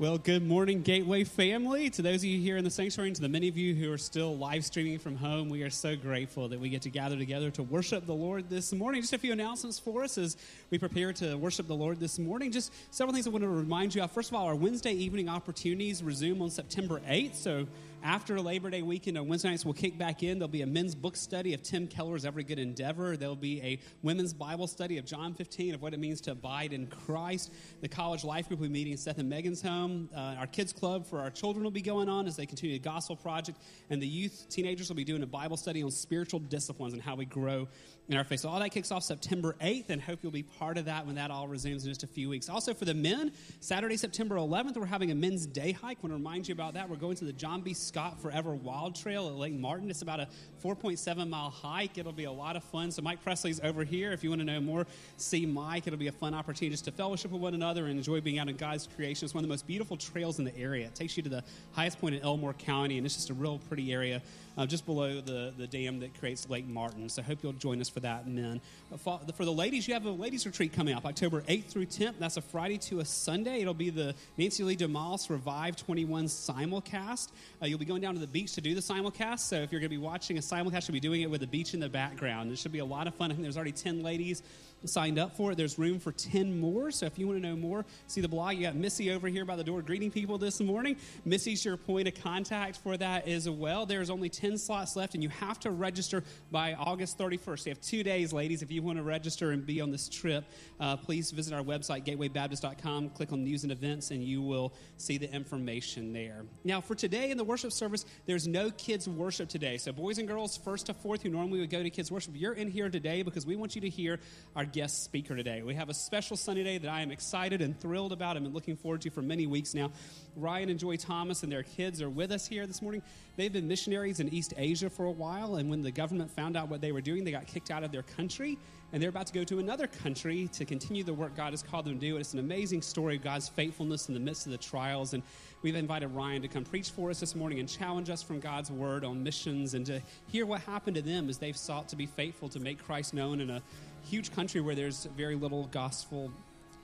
Well, good morning, Gateway family. To those of you here in the sanctuary, and to the many of you who are still live streaming from home, we are so grateful that we get to gather together to worship the Lord this morning. Just a few announcements for us as we prepare to worship the Lord this morning. Just several things I want to remind you of. First of all, our Wednesday evening opportunities resume on September 8th. So after Labor Day weekend on Wednesday nights, we'll kick back in. There'll be a men's book study of Tim Keller's Every Good Endeavor. There'll be a women's Bible study of John 15 of what it means to abide in Christ. The college life group will be meeting in Seth and Megan's home. Uh, our kids club for our children will be going on as they continue the gospel project. And the youth, teenagers will be doing a Bible study on spiritual disciplines and how we grow in our faith. So all that kicks off September 8th, and hope you'll be part of that when that all resumes in just a few weeks. Also for the men, Saturday, September 11th, we're having a men's day hike. I want to remind you about that. We're going to the John B. Scott Forever Wild Trail at Lake Martin. It's about a 4.7 mile hike. It'll be a lot of fun. So Mike Presley's over here. If you want to know more, see Mike. It'll be a fun opportunity just to fellowship with one another and enjoy being out in God's creation. It's one of the most beautiful trails in the area. It takes you to the highest point in Elmore County, and it's just a real pretty area uh, just below the, the dam that creates Lake Martin. So I hope you'll join us for that, men. Uh, for, the ladies, you have a ladies' retreat coming up October 8th through 10th. That's a Friday to a Sunday. It'll be the Nancy Leigh DeMoss Revive 21 simulcast. Uh, you'll be going down to the beach to do the simulcast. So if you're going to be watching a simulcast, you'll be doing it with the beach in the background. It should be a lot of fun. I think there's already 10 ladies signed up for it. There's room for 10 more. So if you want to know more, see the blog. You got Missy over here by the door greeting people this morning. Missy's your point of contact for that as well. There's only 10 slots left, and you have to register by August 31st. You have two days, ladies. If you want to register and be on this trip, uh, please visit our website, gatewaybaptist.com, click on news and events, and you will see the information there. Now, for today in the worship service, there's no kids' worship today. So, boys and girls, first to fourth, who normally would go to kids' worship, you're in here today because we want you to hear our guest speaker today. We have a special Sunday day that I am excited and thrilled about and been looking forward to for many weeks now. Ryan and Joy Thomas and their kids are with us here this morning. They've been missionaries in East Asia for a while, and when the government found out what they were doing, they got kicked out of their country, and they're about to go to another country to continue the work God has called them to do. It's an amazing story of God's faithfulness in the midst of the trials, and we've invited Ryan to come preach for us this morning and challenge us from God's word on missions and to hear what happened to them as they've sought to be faithful to make Christ known in a huge country where there's very little gospel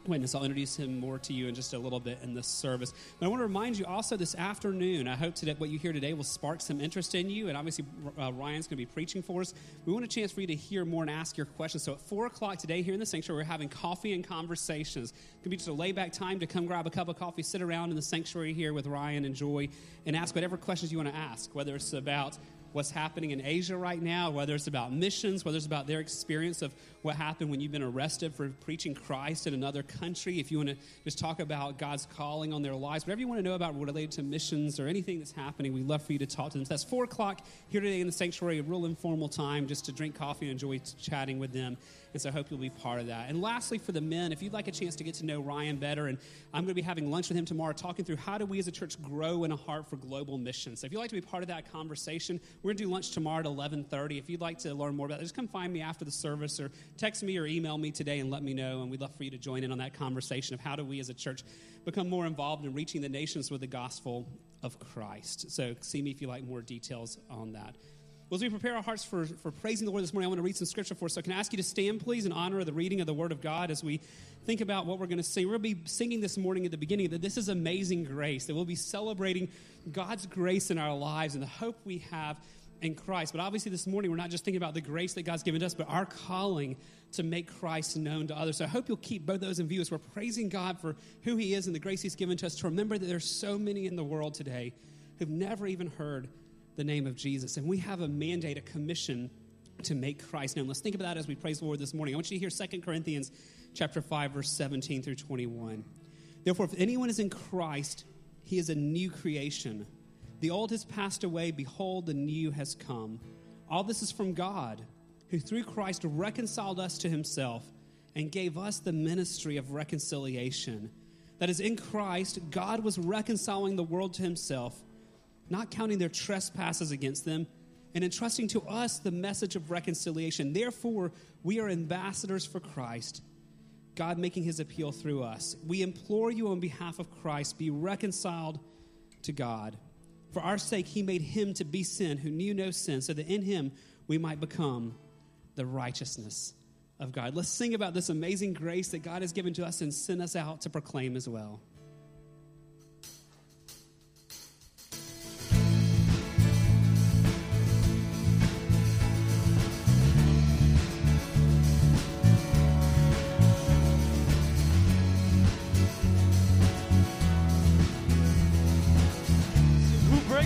witness. I'll introduce him more to you in just a little bit in this service. But I want to remind you also this afternoon, I hope that what you hear today will spark some interest in you. And obviously, uh, Ryan's going to be preaching for us. We want a chance for you to hear more and ask your questions. So at 4 o'clock today here in the sanctuary, we're having coffee and conversations. It can be just a layback time to come grab a cup of coffee, sit around in the sanctuary here with Ryan and Joy, and ask whatever questions you want to ask, whether it's about what's happening in Asia right now, whether it's about missions, whether it's about their experience of what happened when you've been arrested for preaching Christ in another country, if you want to just talk about God's calling on their lives, whatever you want to know about related to missions or anything that's happening, we'd love for you to talk to them. So that's 4 o'clock here today in the sanctuary, a real informal time just to drink coffee and enjoy chatting with them. And so I hope you'll be part of that. And lastly, for the men, if you'd like a chance to get to know Ryan better, and I'm going to be having lunch with him tomorrow talking through how do we as a church grow in a heart for global missions. So if you'd like to be part of that conversation, we're going to do lunch tomorrow at 11.30. If you'd like to learn more about that, just come find me after the service or text me or email me today and let me know. And we'd love for you to join in on that conversation of how do we as a church become more involved in reaching the nations with the gospel of Christ. So see me if you like more details on that. Well, as we prepare our hearts for, for praising the Lord this morning, I want to read some scripture for us. So, can I ask you to stand, please, in honor of the reading of the Word of God as we think about what we're going to sing? To be singing this morning at the beginning that this is amazing grace, that we'll be celebrating God's grace in our lives and the hope we have in Christ. But obviously, this morning, we're not just thinking about the grace that God's given us, but our calling to make Christ known to others. So I hope you'll keep both those in view as we're praising God for who He is and the grace He's given to us, to remember that there's so many in the world today who've never even heard the name of Jesus. And we have a mandate, a commission to make Christ known. Let's think about that as we praise the Lord this morning. I want you to hear 2 Corinthians chapter 5, verse 17 through 21. Therefore, if anyone is in Christ, he is a new creation. The old has passed away, behold, the new has come. All this is from God, who through Christ reconciled us to himself and gave us the ministry of reconciliation. That is, in Christ, God was reconciling the world to himself not counting their trespasses against them, and entrusting to us the message of reconciliation. Therefore, we are ambassadors for Christ, God making his appeal through us. We implore you on behalf of Christ, be reconciled to God. For our sake, he made him to be sin who knew no sin, so that in him we might become the righteousness of God. Let's sing about this amazing grace that God has given to us and sent us out to proclaim as well.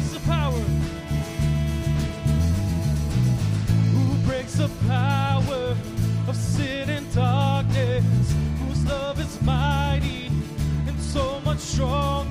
breaks the power? Who breaks the power of sin and darkness? Whose love is mighty and so much stronger?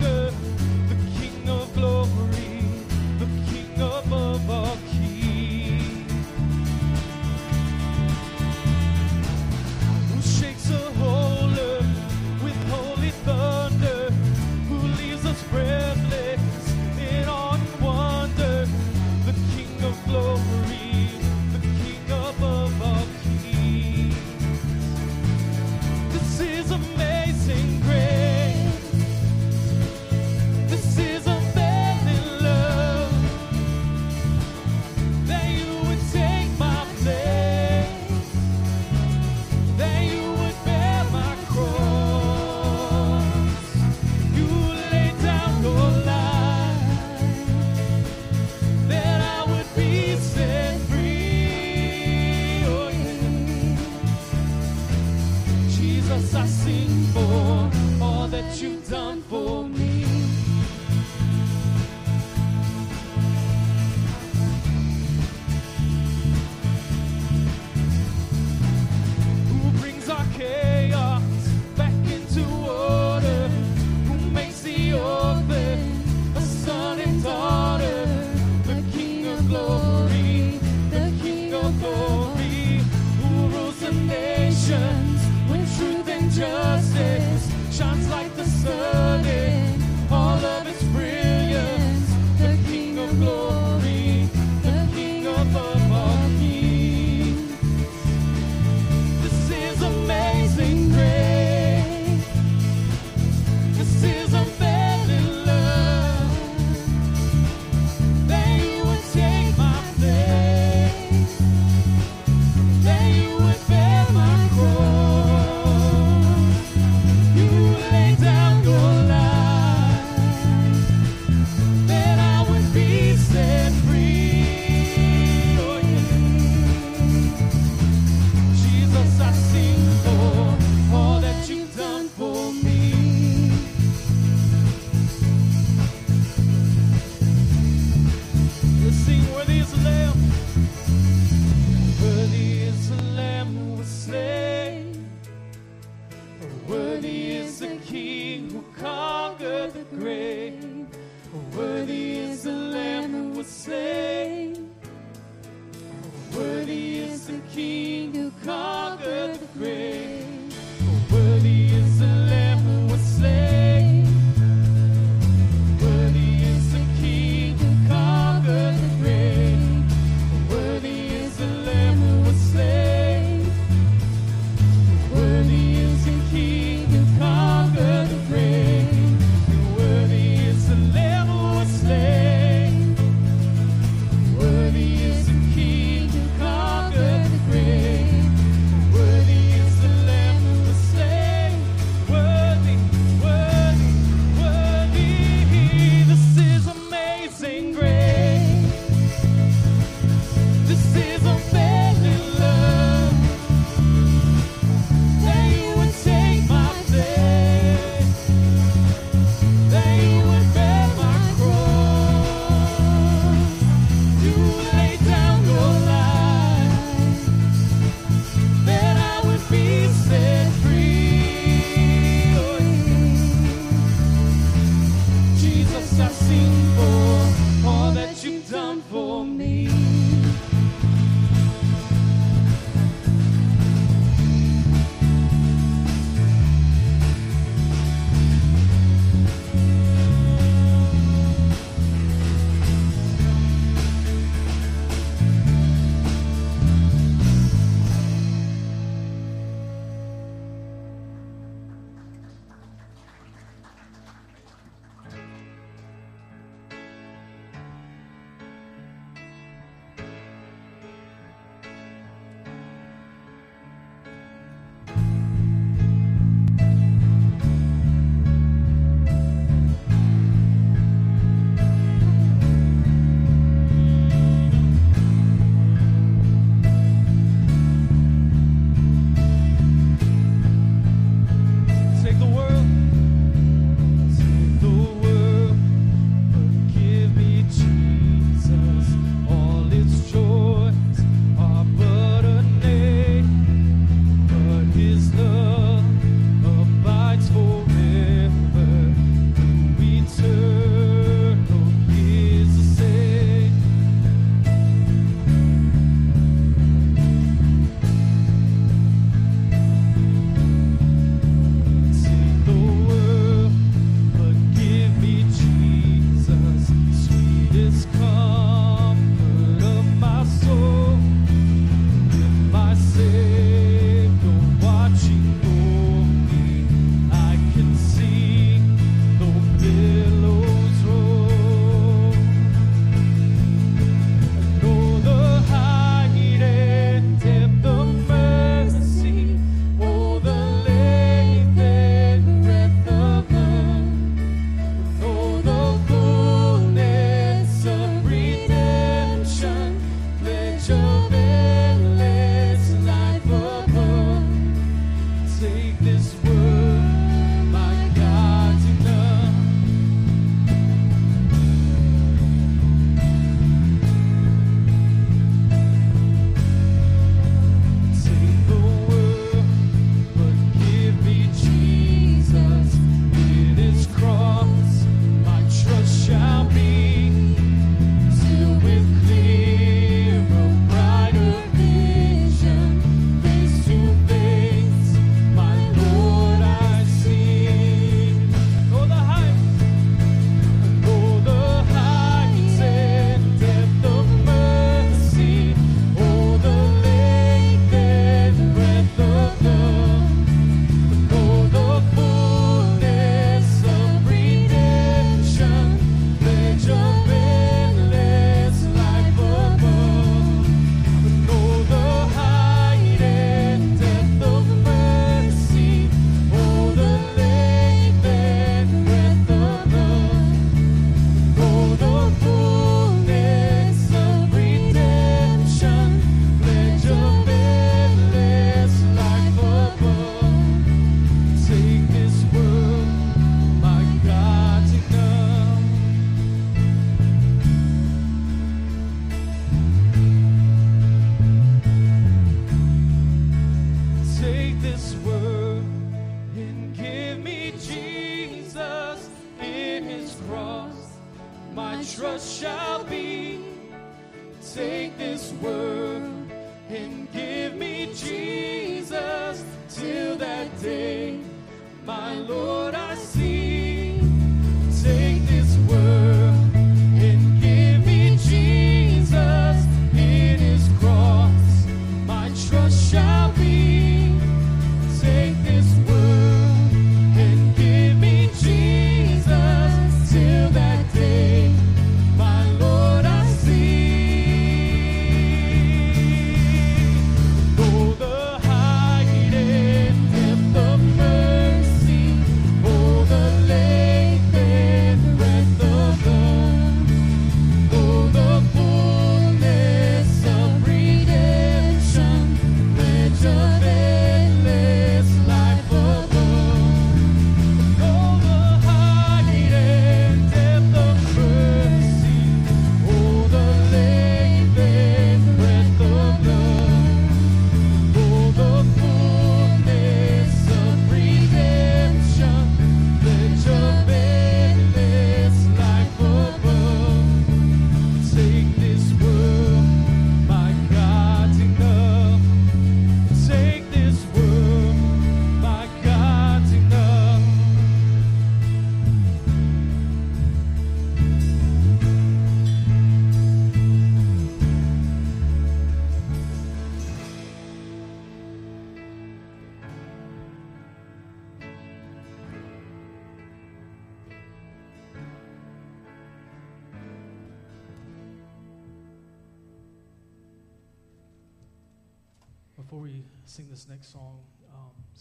my Lord.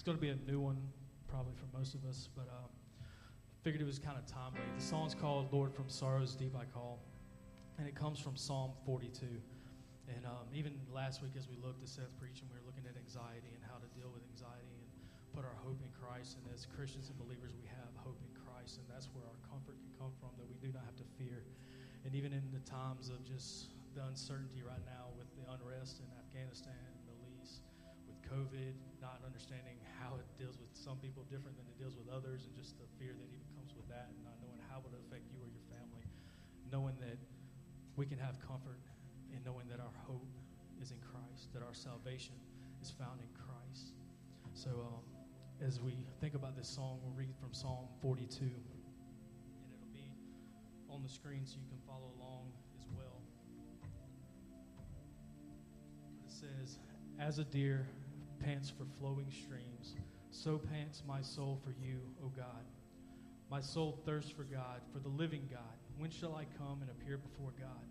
Going to be a new one, probably for most of us, but um, figured it was kind of timely. The song's called "Lord from Sorrows Deep I Call," and it comes from Psalm 42. And um, even last week, as we looked at Seth preaching, we were looking at anxiety and how to deal with anxiety and put our hope in Christ. And as Christians and believers, we have hope in Christ, and that's where our comfort can come from, that we do not have to fear. And even in the times of just the uncertainty right now with the unrest in Afghanistan, Middle East, with COVID, others, and just the fear that even comes with that, and not knowing how it will affect you or your family, knowing that we can have comfort and knowing that our hope is in Christ, that our salvation is found in Christ. So, um, as we think about this song, we'll read from Psalm 42, and it'll be on the screen so you can follow along as well. It says, As a deer pants for flowing streams, so pants my soul for you, O God. My soul thirsts for God, for the living God. When shall I come and appear before God?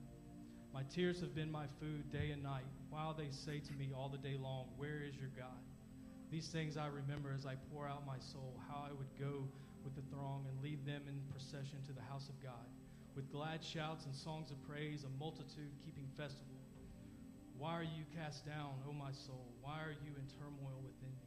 My tears have been my food day and night, while they say to me all the day long, Where is your God? These things I remember as I pour out my soul, how I would go with the throng and lead them in procession to the house of God, with glad shouts and songs of praise, a multitude keeping festival. Why are you cast down, O my soul? Why are you in turmoil within me?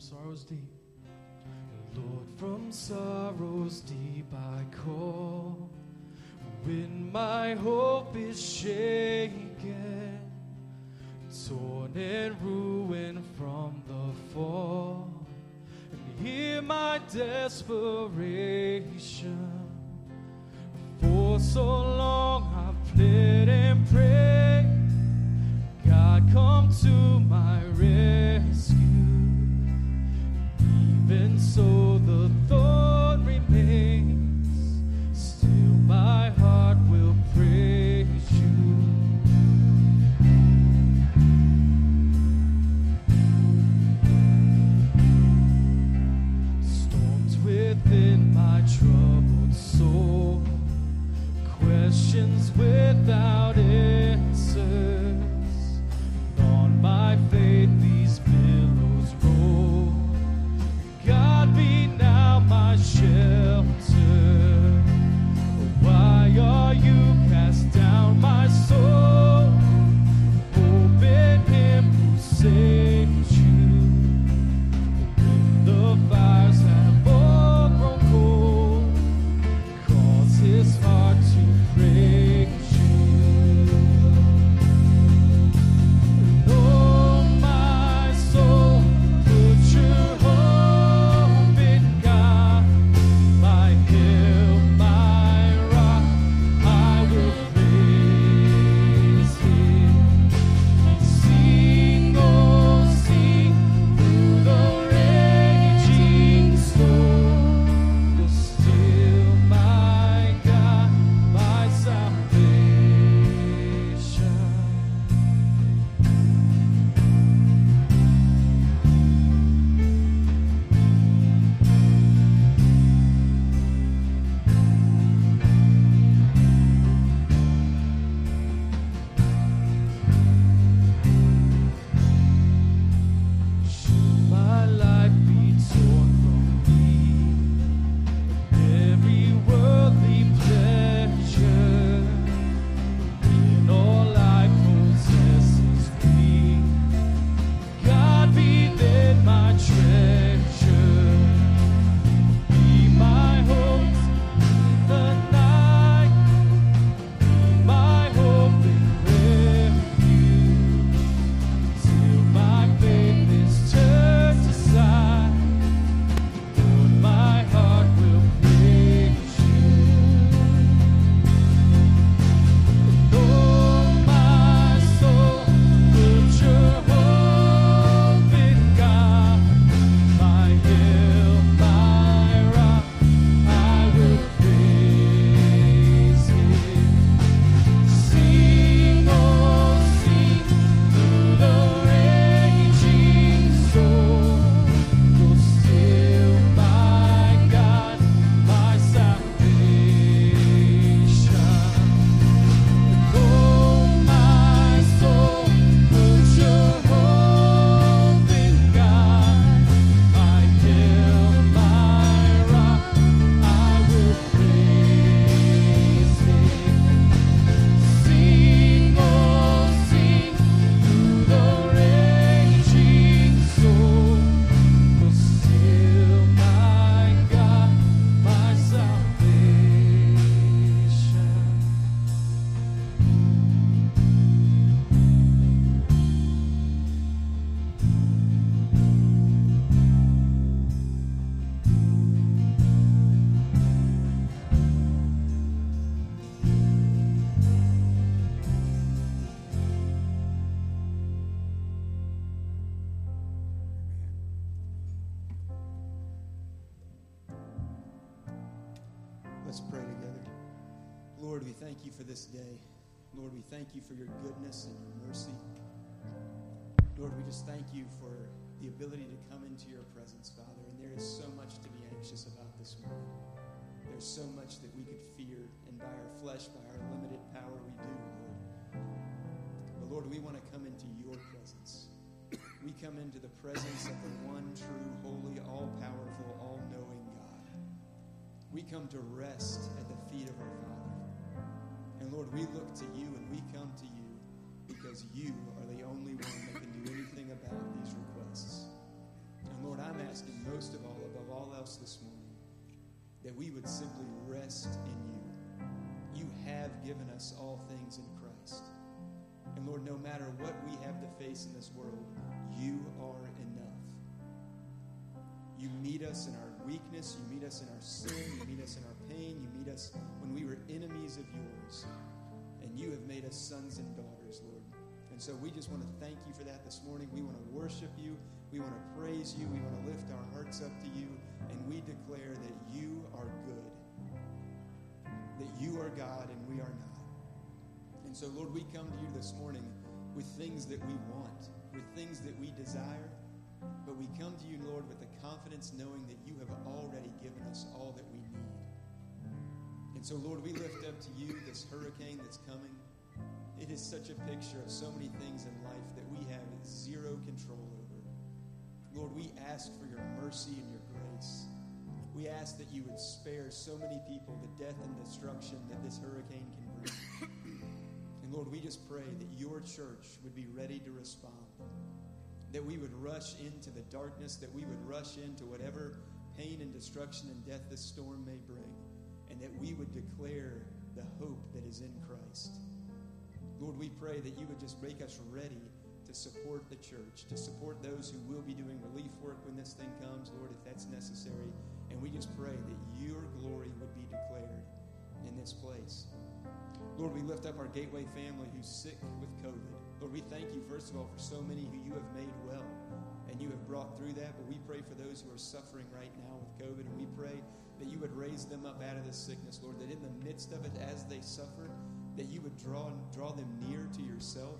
sorrows deep. Lord, from sorrows deep I call. When my hope is shaken, torn and ruined from the fall, and hear my desperation. For so long I've pled and prayed, God come to my rescue. Even so, the thorn remains. Still, my heart will praise you. Storms within my troubled soul, questions without There's so much that we could fear, and by our flesh, by our limited power, we do, Lord. But Lord, we want to come into your presence. We come into the presence of the one true, holy, all powerful, all knowing God. We come to rest at the feet of our Father. And Lord, we look to you and we come to you because you are the only one that can do anything about these requests. And Lord, I'm asking most of all, above all else this morning, that we would simply rest in you. You have given us all things in Christ. And Lord, no matter what we have to face in this world, you are enough. You meet us in our weakness, you meet us in our sin, you meet us in our pain, you meet us when we were enemies of yours. And you have made us sons and daughters, Lord. And so we just want to thank you for that this morning. We want to worship you. We want to praise you. We want to lift our hearts up to you. And we declare that you are good, that you are God and we are not. And so, Lord, we come to you this morning with things that we want, with things that we desire. But we come to you, Lord, with the confidence knowing that you have already given us all that we need. And so, Lord, we lift up to you this hurricane that's coming. It is such a picture of so many things in life that we have zero control over. Lord, we ask for your mercy and your grace. We ask that you would spare so many people the death and destruction that this hurricane can bring. And Lord, we just pray that your church would be ready to respond that we would rush into the darkness, that we would rush into whatever pain and destruction and death this storm may bring, and that we would declare the hope that is in Christ. Lord, we pray that you would just make us ready to support the church, to support those who will be doing relief work when this thing comes, Lord, if that's necessary. And we just pray that your glory would be declared in this place. Lord, we lift up our Gateway family who's sick with COVID. Lord, we thank you, first of all, for so many who you have made well and you have brought through that. But we pray for those who are suffering right now with COVID, and we pray that you would raise them up out of this sickness, Lord, that in the midst of it, as they suffer, that you would draw, draw them near to yourself,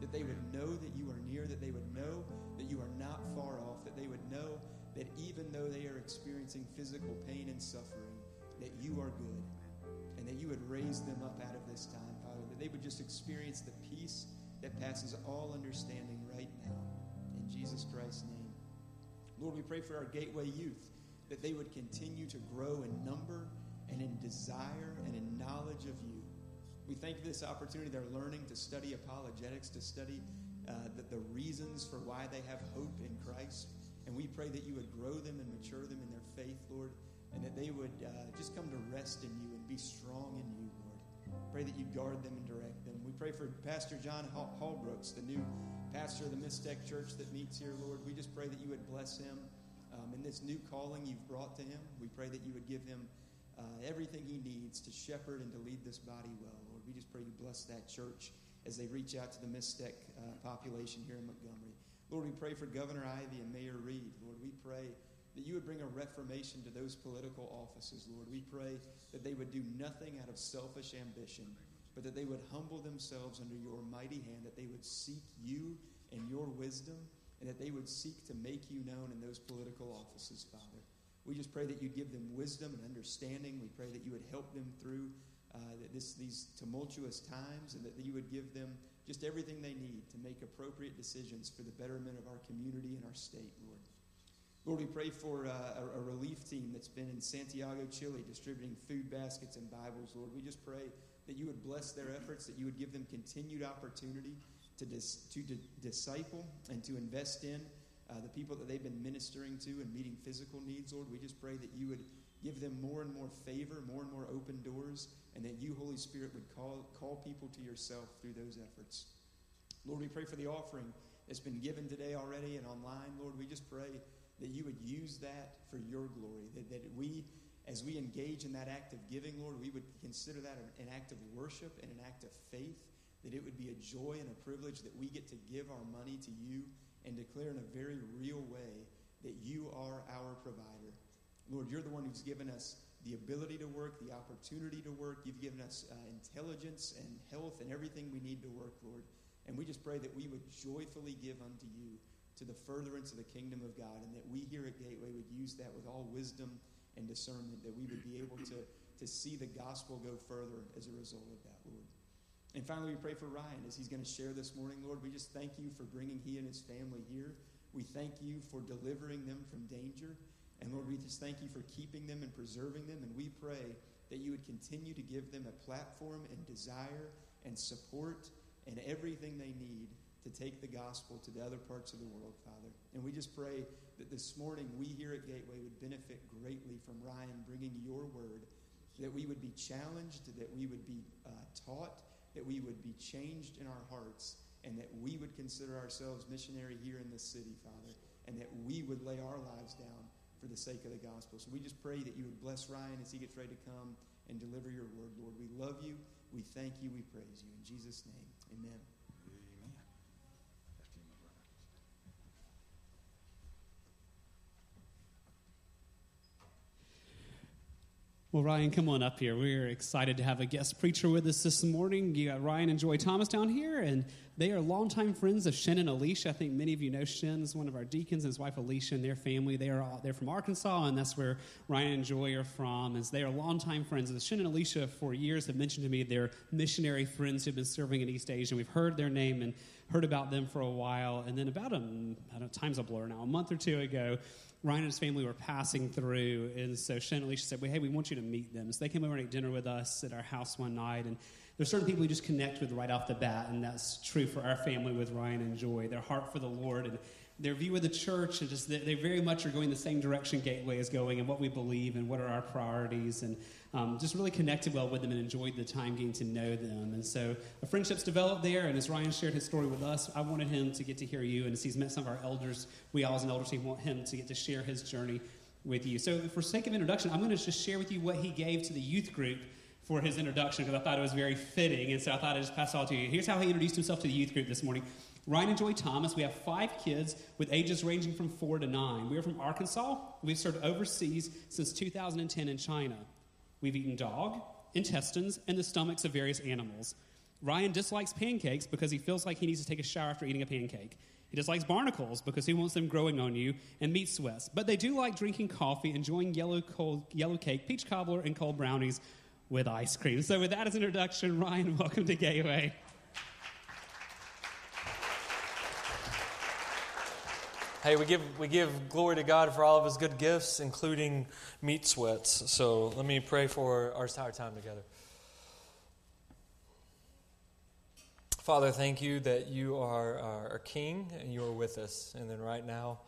that they would know that you are near, that they would know that you are not far off, that they would know that even though they are experiencing physical pain and suffering, that you are good, and that you would raise them up out of this time, Father, that they would just experience the peace that passes all understanding right now. In Jesus Christ's name. Lord, we pray for our Gateway youth that they would continue to grow in number and in desire and in knowledge of you. We thank you for this opportunity. They're learning to study apologetics, to study uh, the, the reasons for why they have hope in Christ. And we pray that you would grow them and mature them in their faith, Lord, and that they would uh, just come to rest in you and be strong in you, Lord. Pray that you guard them and direct them. We pray for Pastor John Hallbrooks, the new pastor of the Mixtec Church that meets here, Lord. We just pray that you would bless him um, in this new calling you've brought to him. We pray that you would give him uh, everything he needs to shepherd and to lead this body well. We just pray you bless that church as they reach out to the Mixtec uh, population here in Montgomery. Lord, we pray for Governor Ivey and Mayor Reed. Lord, we pray that you would bring a reformation to those political offices, Lord. We pray that they would do nothing out of selfish ambition, but that they would humble themselves under your mighty hand, that they would seek you and your wisdom, and that they would seek to make you known in those political offices, Father. We just pray that you'd give them wisdom and understanding. We pray that you would help them through this, these tumultuous times and that you would give them just everything they need to make appropriate decisions for the betterment of our community and our state, Lord. Lord, we pray for uh, a, a, relief team that's been in Santiago, Chile, distributing food baskets and Bibles. Lord, we just pray that you would bless their efforts, that you would give them continued opportunity to, dis, to di- disciple and to invest in uh, the people that they've been ministering to and meeting physical needs. Lord, we just pray that you would give them more and more favor, more and more open doors, and that you, Holy Spirit, would call, call people to yourself through those efforts. Lord, we pray for the offering that's been given today already and online. Lord, we just pray that you would use that for your glory, that, that we, as we engage in that act of giving, Lord, we would consider that an act of worship and an act of faith, that it would be a joy and a privilege that we get to give our money to you and declare in a very real way that you are our provider. Lord, you're the one who's given us the ability to work, the opportunity to work. You've given us uh, intelligence and health and everything we need to work, Lord. And we just pray that we would joyfully give unto you to the furtherance of the kingdom of God, and that we here at Gateway would use that with all wisdom and discernment, that we would be able to, to see the gospel go further as a result of that, Lord. And finally, we pray for Ryan as he's going to share this morning, Lord. We just thank you for bringing he and his family here. We thank you for delivering them from danger. And Lord, we just thank you for keeping them and preserving them. And we pray that you would continue to give them a platform and desire and support and everything they need to take the gospel to the other parts of the world, Father. And we just pray that this morning we here at Gateway would benefit greatly from Ryan bringing your word, that we would be challenged, that we would be uh, taught, that we would be changed in our hearts, and that we would consider ourselves missionary here in this city, Father, and that we would lay our lives down for the sake of the gospel. So we just pray that you would bless Ryan as he gets ready to come and deliver your word, Lord. We love you. We thank you. We praise you. In Jesus' name, amen. Well, Ryan, come on up here. We're excited to have a guest preacher with us this morning. You got Ryan and Joy Thomas down here, and they are longtime friends of Shen and Alicia. I think many of you know Shen is one of our deacons and his wife Alicia and their family. They are all, they're from Arkansas, and that's where Ryan and Joy are from. As they are longtime friends. And Shen and Alicia, for years, have mentioned to me their missionary friends who've been serving in East Asia. We've heard their name and heard about them for a while. And then about a, I don't know, time's a blur now, a month or two ago, Ryan and his family were passing through, and so Shen and Alicia said, well, "Hey, we want you to meet them." So they came over and ate dinner with us at our house one night, and there's certain people you just connect with right off the bat, and that's true for our family with Ryan and Joy. Their heart for the Lord and their view of the church, and just they very much are going the same direction Gateway is going, and what we believe, and what are our priorities, and um, just really connected well with them and enjoyed the time getting to know them. And so a friendship's developed there. And as Ryan shared his story with us, I wanted him to get to hear you. And as he's met some of our elders, we all as an elder team want him to get to share his journey with you. So for sake of introduction, I'm going to just share with you what he gave to the youth group for his introduction because I thought it was very fitting. And so I thought I'd just pass it all to you. Here's how he introduced himself to the youth group this morning. Ryan and Joy Thomas, we have five kids with ages ranging from four to nine. We are from Arkansas. We've served overseas since 2010 in China. We've eaten dog, intestines, and the stomachs of various animals. Ryan dislikes pancakes because he feels like he needs to take a shower after eating a pancake. He dislikes barnacles because he wants them growing on you and meat sweats. But they do like drinking coffee, enjoying yellow, cold, yellow cake, peach cobbler, and cold brownies with ice cream. So, with that as an introduction, Ryan, welcome to Gateway. Hey, we give, we give glory to God for all of his good gifts, including meat sweats. So let me pray for our entire time together. Father, thank you that you are our King and you are with us. And then right now,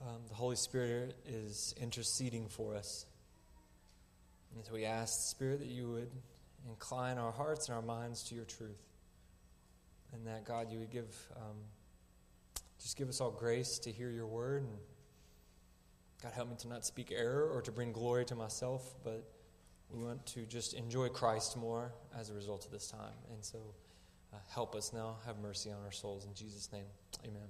um, the Holy Spirit is interceding for us. And so we ask, Spirit, that you would incline our hearts and our minds to your truth. And that, God, you would give. Um, just give us all grace to hear your word. And God, help me to not speak error or to bring glory to myself, but we want to just enjoy Christ more as a result of this time. And so uh, help us now. Have mercy on our souls. In Jesus' name, amen.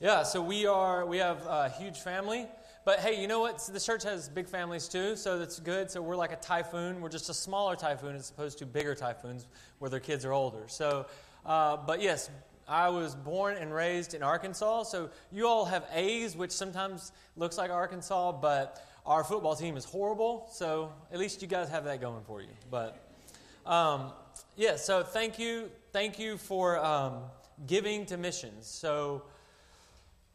Yeah, so we are, we have a huge family. But hey, you know what? The church has big families too, so that's good. So we're like a typhoon. We're just a smaller typhoon as opposed to bigger typhoons where their kids are older. So, uh, but yes, I was born and raised in Arkansas, so you all have A's, which sometimes looks like Arkansas, but our football team is horrible, so at least you guys have that going for you. But um, yeah, so thank you, thank you for um, giving to missions. So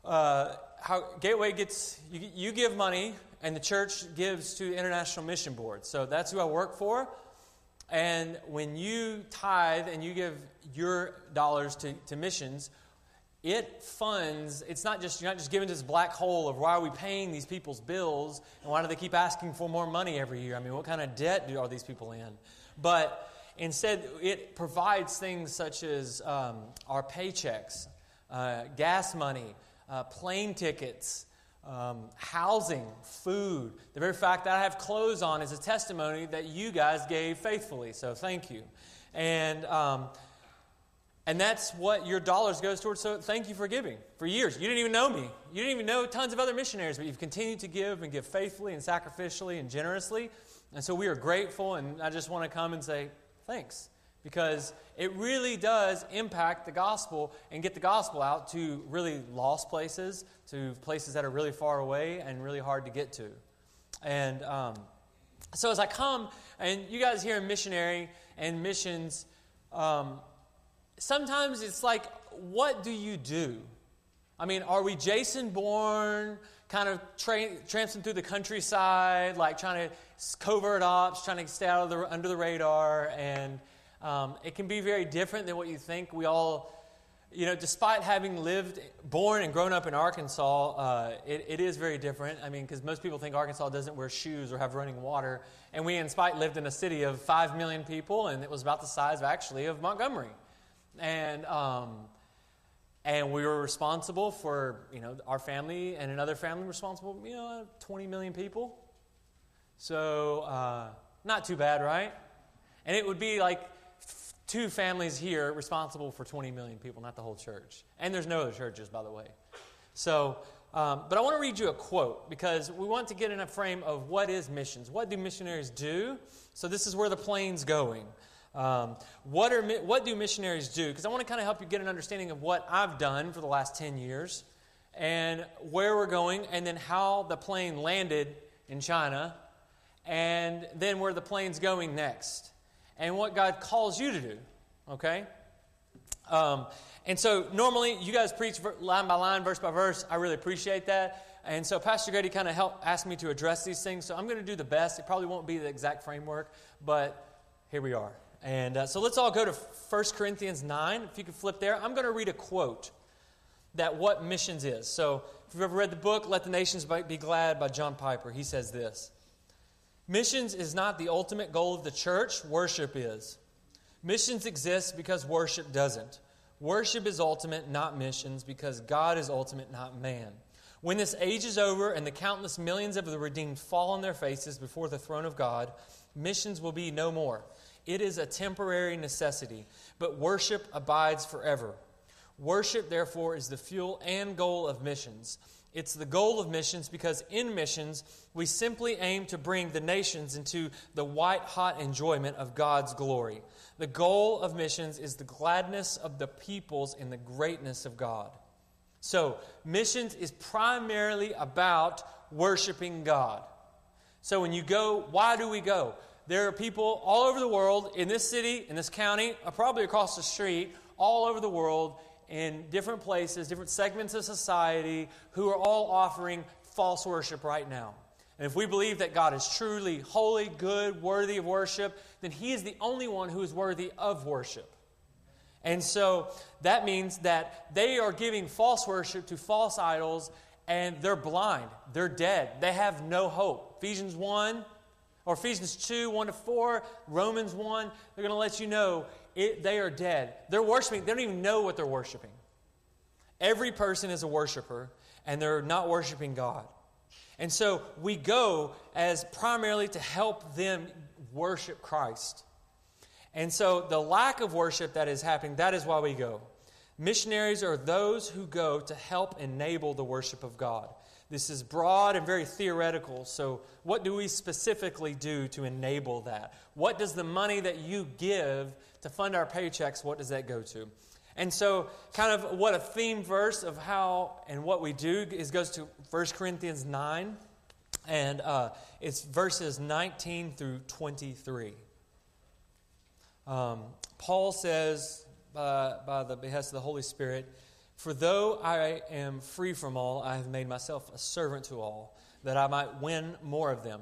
uh, how Gateway gets you, you give money, and the church gives to International Mission Board. So that's who I work for. And when you tithe and you give your dollars to, to missions, it funds, it's not just, you're not just giving to this black hole of why are we paying these people's bills and why do they keep asking for more money every year? I mean, what kind of debt do, are these people in? But instead, it provides things such as um, our paychecks, uh, gas money, uh, plane tickets, um, housing, food. The very fact that I have clothes on is a testimony that you guys gave faithfully. So thank you. And um, And that's what your dollars goes towards. So thank you for giving. For years, you didn't even know me. You didn't even know tons of other missionaries, but you've continued to give and give faithfully and sacrificially and generously. And so we are grateful, and I just want to come and say thanks because it really does impact the gospel and get the gospel out to really lost places, to places that are really far away and really hard to get to. And um, so as I come, and you guys hear in missionary and missions, um, sometimes it's like, what do you do? I mean, are we Jason Bourne, kind of tra- tramping through the countryside, like trying to covert ops, trying to stay out of the under the radar, and um, it can be very different than what you think. We all, you know, despite having lived, born, and grown up in Arkansas, uh, it, it is very different. I mean, because most people think Arkansas doesn't wear shoes or have running water, and we, in spite, lived in a city of five million people, and it was about the size, actually, of Montgomery and um, and we were responsible for you know our family and another family responsible you know 20 million people so uh, not too bad right and it would be like two families here responsible for 20 million people not the whole church. And there's no other churches by the way. So um, but i want to read you a quote because we want to get in a frame of what is missions. What do missionaries do? So this is where the plane's going. Um, what, are, what do missionaries do? Because I want to kind of help you get an understanding of what I've done for the last 10 years and where we're going, and then how the plane landed in China, and then where the plane's going next, and what God calls you to do. Okay? Um, and so normally you guys preach line by line, verse by verse. I really appreciate that. And so Pastor Grady kind of helped ask me to address these things. So I'm going to do the best. It probably won't be the exact framework, but here we are. And uh, so let's all go to 1 Corinthians 9. If you could flip there, I'm going to read a quote that what missions is. So if you've ever read the book, Let the Nations Be Glad by John Piper, he says this Missions is not the ultimate goal of the church, worship is. Missions exist because worship doesn't. Worship is ultimate, not missions, because God is ultimate, not man. When this age is over and the countless millions of the redeemed fall on their faces before the throne of God, missions will be no more. It is a temporary necessity, but worship abides forever. Worship, therefore, is the fuel and goal of missions. It's the goal of missions because in missions, we simply aim to bring the nations into the white hot enjoyment of God's glory. The goal of missions is the gladness of the peoples in the greatness of God. So, missions is primarily about worshiping God. So, when you go, why do we go? There are people all over the world, in this city, in this county, uh, probably across the street, all over the world, in different places, different segments of society, who are all offering false worship right now. And if we believe that God is truly holy, good, worthy of worship, then He is the only one who is worthy of worship. And so that means that they are giving false worship to false idols and they're blind. They're dead. They have no hope. Ephesians 1 or Ephesians 2, 1 to 4, Romans 1, they're going to let you know it, they are dead. They're worshiping, they don't even know what they're worshiping. Every person is a worshiper, and they're not worshiping God. And so we go as primarily to help them worship Christ. And so the lack of worship that is happening, that is why we go. Missionaries are those who go to help enable the worship of God. This is broad and very theoretical. So, what do we specifically do to enable that? What does the money that you give to fund our paychecks, what does that go to? And so, kind of what a theme verse of how and what we do is goes to 1 Corinthians 9, and uh, it's verses 19 through 23. Um, Paul says, uh, by the behest of the Holy Spirit, for though I am free from all, I have made myself a servant to all, that I might win more of them.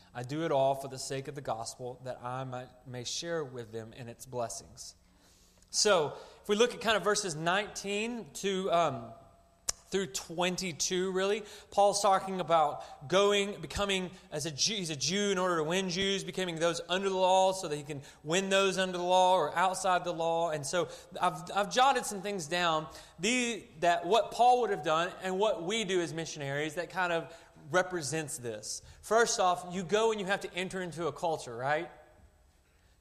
I do it all for the sake of the gospel, that I might, may share with them in its blessings. So, if we look at kind of verses 19 to um, through 22, really, Paul's talking about going, becoming as a Jew, he's a Jew in order to win Jews, becoming those under the law so that he can win those under the law or outside the law. And so I've, I've jotted some things down the, that what Paul would have done and what we do as missionaries that kind of represents this. First off, you go and you have to enter into a culture, right?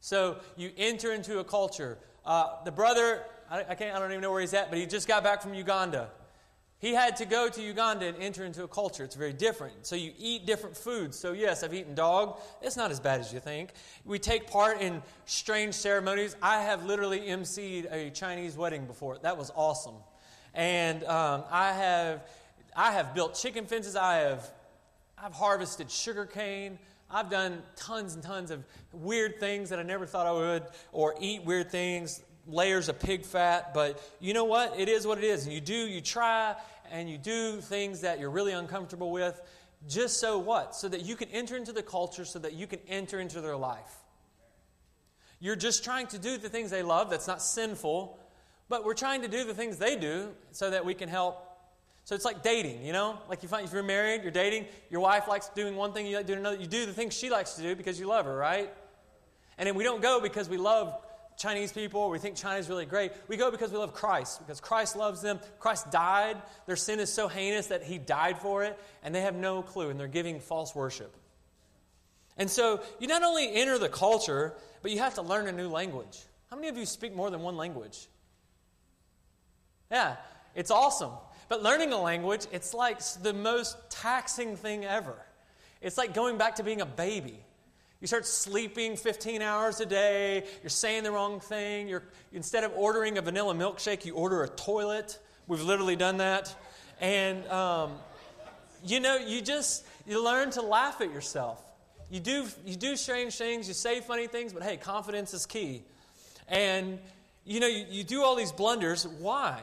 So you enter into a culture. Uh, the brother, I, I, can't, I don't even know where he's at, but he just got back from Uganda. He had to go to Uganda and enter into a culture. It's very different. So you eat different foods. So, yes, I've eaten dog. It's not as bad as you think. We take part in strange ceremonies. I have literally emceed a Chinese wedding before. That was awesome. And um, I, have, I have built chicken fences. I have I've harvested sugarcane. I've done tons and tons of weird things that I never thought I would, or eat weird things layers of pig fat, but you know what? It is what it is. And you do, you try, and you do things that you're really uncomfortable with, just so what? So that you can enter into the culture, so that you can enter into their life. You're just trying to do the things they love, that's not sinful, but we're trying to do the things they do so that we can help. So it's like dating, you know? Like you find if you're married, you're dating, your wife likes doing one thing, you like doing another. You do the things she likes to do because you love her, right? And then we don't go because we love Chinese people, we think China's really great. We go because we love Christ, because Christ loves them. Christ died. Their sin is so heinous that he died for it, and they have no clue, and they're giving false worship. And so you not only enter the culture, but you have to learn a new language. How many of you speak more than one language? Yeah, it's awesome. But learning a language, it's like the most taxing thing ever. It's like going back to being a baby. You start sleeping 15 hours a day. You're saying the wrong thing. You're, instead of ordering a vanilla milkshake, you order a toilet. We've literally done that. And, um, you know, you just, you learn to laugh at yourself. You do, you do strange things, you say funny things, but hey, confidence is key. And, you know, you, you do all these blunders. Why?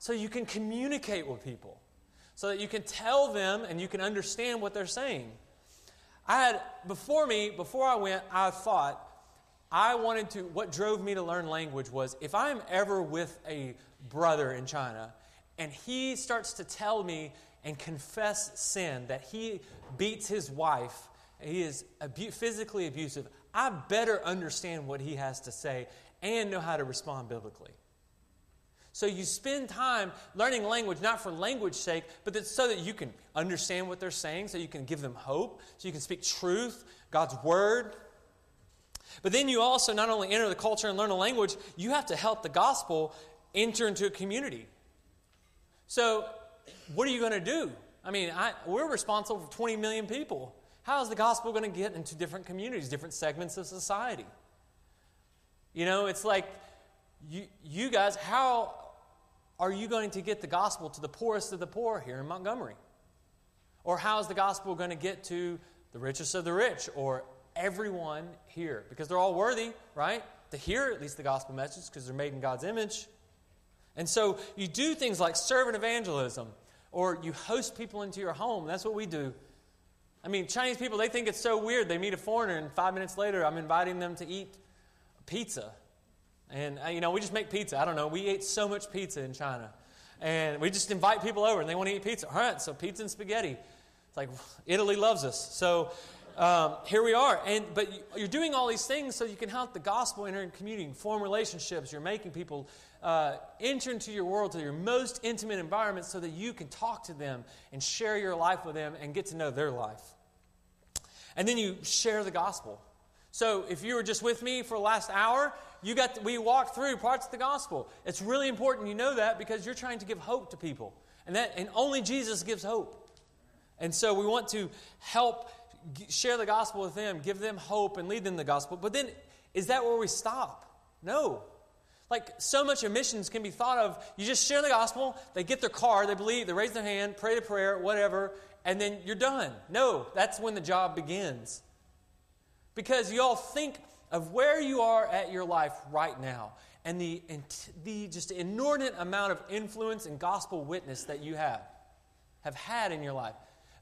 So you can communicate with people, so that you can tell them and you can understand what they're saying. I had, before me, before I went, I thought, I wanted to, what drove me to learn language was if I'm ever with a brother in China and he starts to tell me and confess sin, that he beats his wife, he is abu- physically abusive, I better understand what he has to say and know how to respond biblically. So you spend time learning language, not for language sake, but that so that you can understand what they're saying, so you can give them hope, so you can speak truth, God's word. But then you also not only enter the culture and learn a language, you have to help the gospel enter into a community. So, what are you going to do? I mean, I, we're responsible for 20 million people. How is the gospel going to get into different communities, different segments of society? You know, it's like you, you guys, how are you going to get the gospel to the poorest of the poor here in Montgomery? Or how is the gospel going to get to the richest of the rich or everyone here? Because they're all worthy, right? To hear at least the gospel message because they're made in God's image. And so you do things like servant evangelism or you host people into your home. That's what we do. I mean, Chinese people, they think it's so weird. They meet a foreigner, and five minutes later, I'm inviting them to eat pizza. And, uh, you know, we just make pizza. I don't know. We ate so much pizza in China. And we just invite people over and they want to eat pizza. All right, so pizza and spaghetti. It's like Italy loves us. So um, here we are. And But you're doing all these things so you can help the gospel enter in community, form relationships. You're making people uh, enter into your world, to your most intimate environment, so that you can talk to them and share your life with them and get to know their life. And then you share the gospel. So if you were just with me for the last hour, you got we walked through parts of the gospel. It's really important you know that because you're trying to give hope to people. And that and only Jesus gives hope. And so we want to help share the gospel with them, give them hope and lead them to the gospel. But then is that where we stop? No. Like so much of missions can be thought of, you just share the gospel, they get their car, they believe, they raise their hand, pray the prayer, whatever, and then you're done. No, that's when the job begins. Because you all think of where you are at your life right now and the, and the just inordinate amount of influence and gospel witness that you have, have had in your life.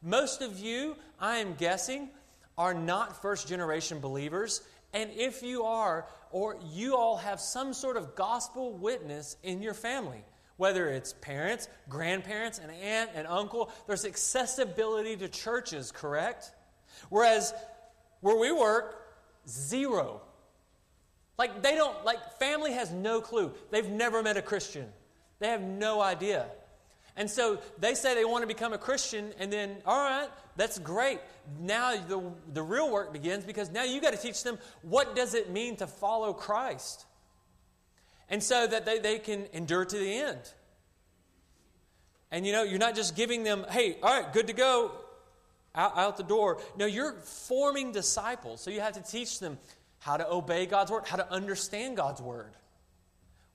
Most of you, I am guessing, are not first generation believers, And if you are, or you all have some sort of gospel witness in your family, whether it's parents, grandparents, an aunt, an uncle, there's accessibility to churches, correct? Whereas where we work, zero. Like they don't, like family has no clue. They've never met a Christian, they have no idea. And so they say they want to become a Christian, and then, all right, that's great. Now the, the real work begins because now you got to teach them what does it mean to follow Christ. And so that they, they can endure to the end. And you know, you're not just giving them, hey, all right, good to go, out, out the door. No, you're forming disciples. So you have to teach them how to obey God's word, how to understand God's word.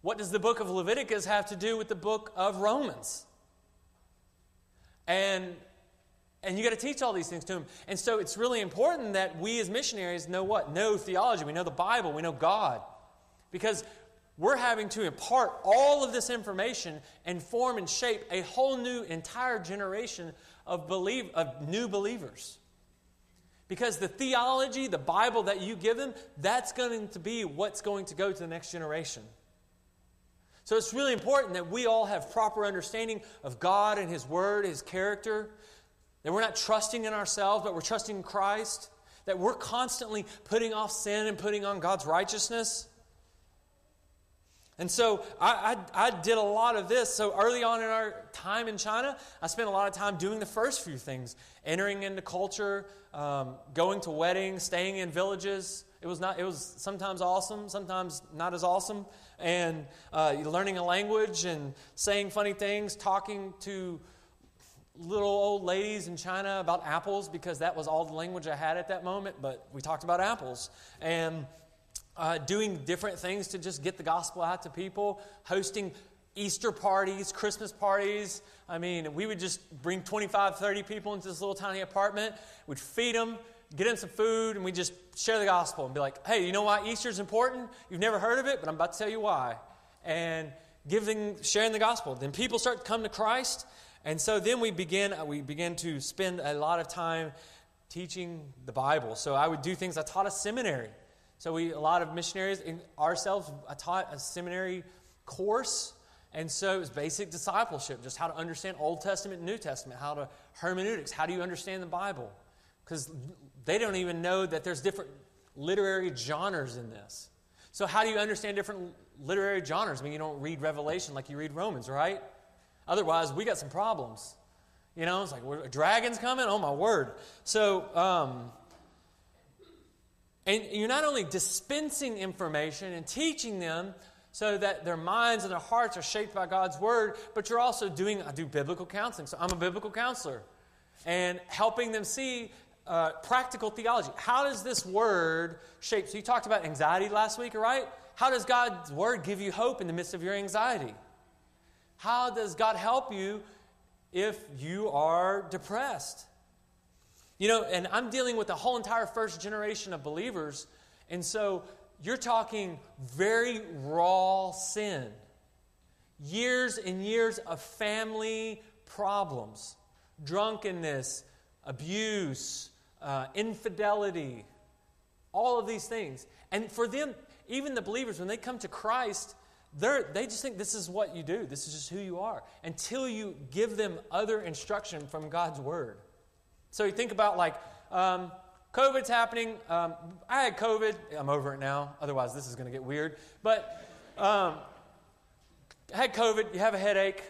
What does the book of Leviticus have to do with the book of Romans? And and you got to teach all these things to them. And so it's really important that we as missionaries know what? Know theology. We know the Bible. We know God. Because we're having to impart all of this information and form and shape a whole new entire generation of believe of new believers. Because the theology, the Bible that you give them, that's going to be what's going to go to the next generation. So it's really important that we all have proper understanding of God and His Word, His character, that we're not trusting in ourselves, but we're trusting in Christ, that we're constantly putting off sin and putting on God's righteousness. And so I, I, I, did a lot of this. So early on in our time in China, I spent a lot of time doing the first few things entering into culture, um, going to weddings, staying in villages. It was, not, it was sometimes awesome, sometimes not as awesome and uh, learning a language and saying funny things, talking to little old ladies in China about apples because that was all the language I had at that moment, but we talked about apples. And uh, doing different things to just get the gospel out to people, hosting Easter parties, Christmas parties. I mean, we would just bring 25, 30 people into this little tiny apartment. We'd feed them, get in some food, and we just share the gospel and be like, hey, you know why Easter's important? You've never heard of it, but I'm about to tell you why. And giving, sharing the gospel. Then people start to come to Christ. And so then we begin, we begin to spend a lot of time teaching the Bible. So I would do things, I taught a seminary. So we, a lot of missionaries, in ourselves, I taught a seminary course. And so it was basic discipleship, just how to understand Old Testament New Testament, how to hermeneutics, how do you understand the Bible? Because they don't even know that there's different literary genres in this. So, how do you understand different literary genres? I mean, you don't read Revelation like you read Romans, right? Otherwise, we got some problems. You know, it's like, dragon's coming? Oh, my word. So, um, and you're not only dispensing information and teaching them so that their minds and their hearts are shaped by God's word, but you're also doing, I do biblical counseling. So I'm a biblical counselor and helping them see uh, practical theology. How does this word shape? So you talked about anxiety last week, right? How does God's word give you hope in the midst of your anxiety? How does God help you if you are depressed? You know, and I'm dealing with the whole entire first generation of believers, and so you're talking very raw sin. Years and years of family problems, drunkenness, abuse, uh, infidelity, all of these things. And for them, even the believers, when they come to Christ, they they just think this is what you do. This is just who you are until you give them other instruction from God's Word. So you think about like, um, COVID's happening. Um, I had COVID. I'm over it now. Otherwise, this is going to get weird. But um, I had COVID. You have a headache.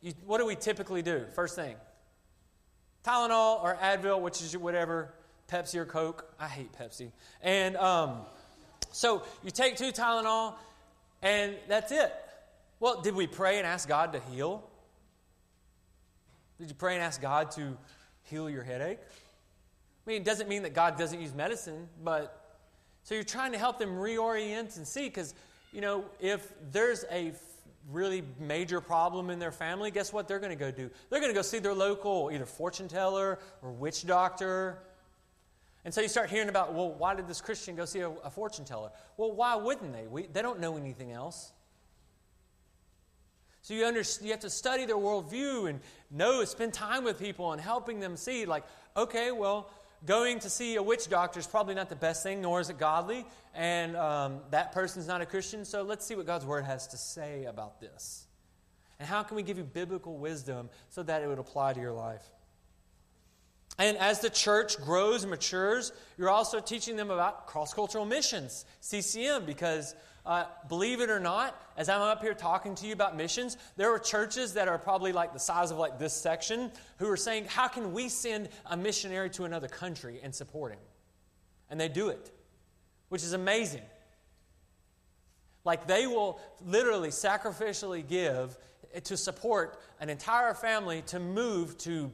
You, what do we typically do? First thing Tylenol or Advil, which is whatever, Pepsi or Coke. I hate Pepsi. And um, so you take two Tylenol, and that's it. Well, did we pray and ask God to heal? Did you pray and ask God to heal your headache? I mean, it doesn't mean that God doesn't use medicine, but so you're trying to help them reorient and see because, you know, if there's a really major problem in their family, guess what they're going to go do? They're going to go see their local either fortune teller or witch doctor. And so you start hearing about, well, why did this Christian go see a, a fortune teller? Well, why wouldn't they? We, they don't know anything else. So you, under, you have to study their worldview and know, spend time with people and helping them see, like, okay, well, going to see a witch doctor is probably not the best thing, nor is it godly, and um, that person's not a Christian. So let's see what God's Word has to say about this. And how can we give you biblical wisdom so that it would apply to your life? And as the church grows and matures, you're also teaching them about cross cultural missions, CCM, because uh, believe it or not, as I'm up here talking to you about missions, there are churches that are probably like the size of like this section who are saying, How can we send a missionary to another country and support him? And they do it, which is amazing. Like they will literally sacrificially give to support an entire family to move to,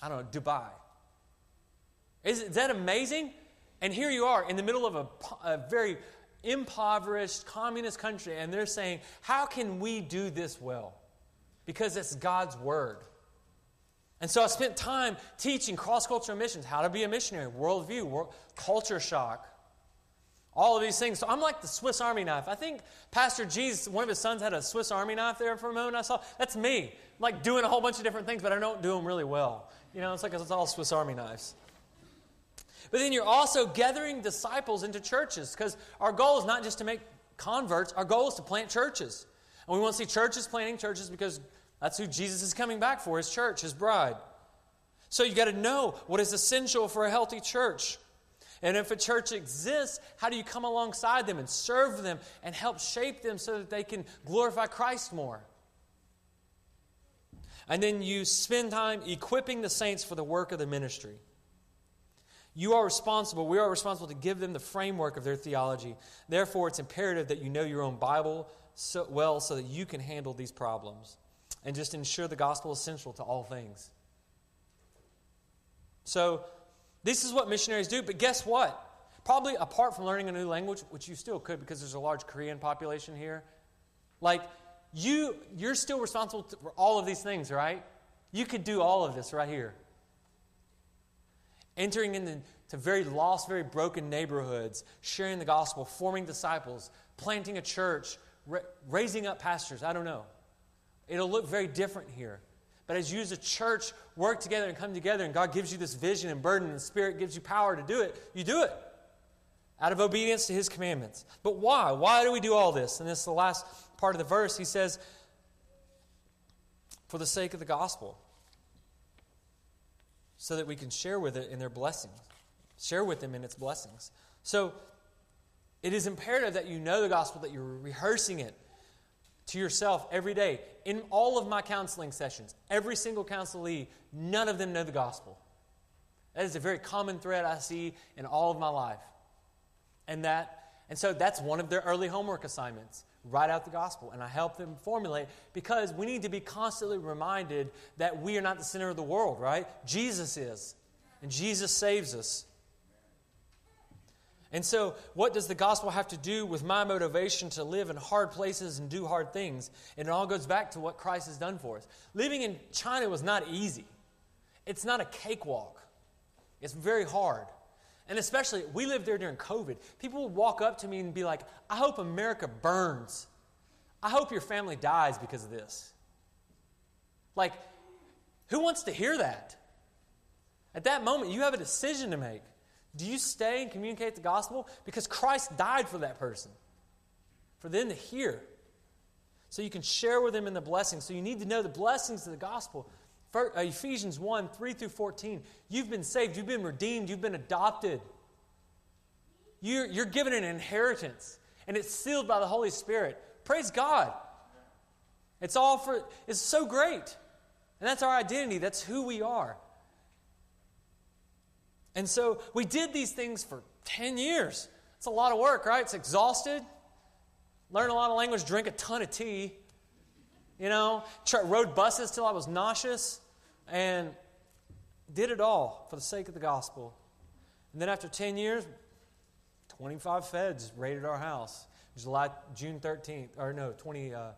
I don't know, Dubai. Is, is that amazing? And here you are in the middle of a, a very impoverished communist country, and they're saying, How can we do this well? Because it's God's Word. And so I spent time teaching cross cultural missions, how to be a missionary, worldview, world, culture shock, all of these things. So I'm like the Swiss Army knife. I think Pastor G's, one of his sons had a Swiss Army knife there for a moment. I saw that's me, I'm like doing a whole bunch of different things, but I don't do them really well. You know, it's like it's all Swiss Army knives. But then you're also gathering disciples into churches because our goal is not just to make converts, our goal is to plant churches. And we want to see churches planting churches because that's who Jesus is coming back for his church, his bride. So you got to know what is essential for a healthy church. And if a church exists, how do you come alongside them and serve them and help shape them so that they can glorify Christ more? And then you spend time equipping the saints for the work of the ministry. You are responsible, we are responsible to give them the framework of their theology. Therefore, it's imperative that you know your own Bible so well so that you can handle these problems and just ensure the gospel is central to all things. So, this is what missionaries do, but guess what? Probably apart from learning a new language, which you still could because there's a large Korean population here, like you you're still responsible for all of these things, right? You could do all of this right here entering into very lost, very broken neighborhoods, sharing the gospel, forming disciples, planting a church, ra- raising up pastors. I don't know. It'll look very different here. But as you as a church work together and come together, and God gives you this vision and burden, and the Spirit gives you power to do it, you do it out of obedience to His commandments. But why? Why do we do all this? And this is the last part of the verse. He says, for the sake of the gospel so that we can share with it in their blessings, share with them in its blessings. So it is imperative that you know the gospel, that you're rehearsing it to yourself every day. In all of my counseling sessions, every single counselee, none of them know the gospel. That is a very common thread I see in all of my life. And that and so that's one of their early homework assignments write out the gospel. And I help them formulate because we need to be constantly reminded that we are not the center of the world, right? Jesus is. And Jesus saves us. And so, what does the gospel have to do with my motivation to live in hard places and do hard things? And it all goes back to what Christ has done for us. Living in China was not easy, it's not a cakewalk, it's very hard. And especially, we lived there during COVID. People would walk up to me and be like, I hope America burns. I hope your family dies because of this. Like, who wants to hear that? At that moment, you have a decision to make. Do you stay and communicate the gospel? Because Christ died for that person, for them to hear. So you can share with them in the blessings. So you need to know the blessings of the gospel. Uh, Ephesians 1 3 through 14. You've been saved, you've been redeemed, you've been adopted. You're, you're given an inheritance, and it's sealed by the Holy Spirit. Praise God. It's all for, it's so great. And that's our identity, that's who we are. And so we did these things for 10 years. It's a lot of work, right? It's exhausted. Learn a lot of language, drink a ton of tea. You know, rode buses till I was nauseous and did it all for the sake of the gospel. And then after 10 years, 25 feds raided our house. July, June 13th, or no, 20, uh,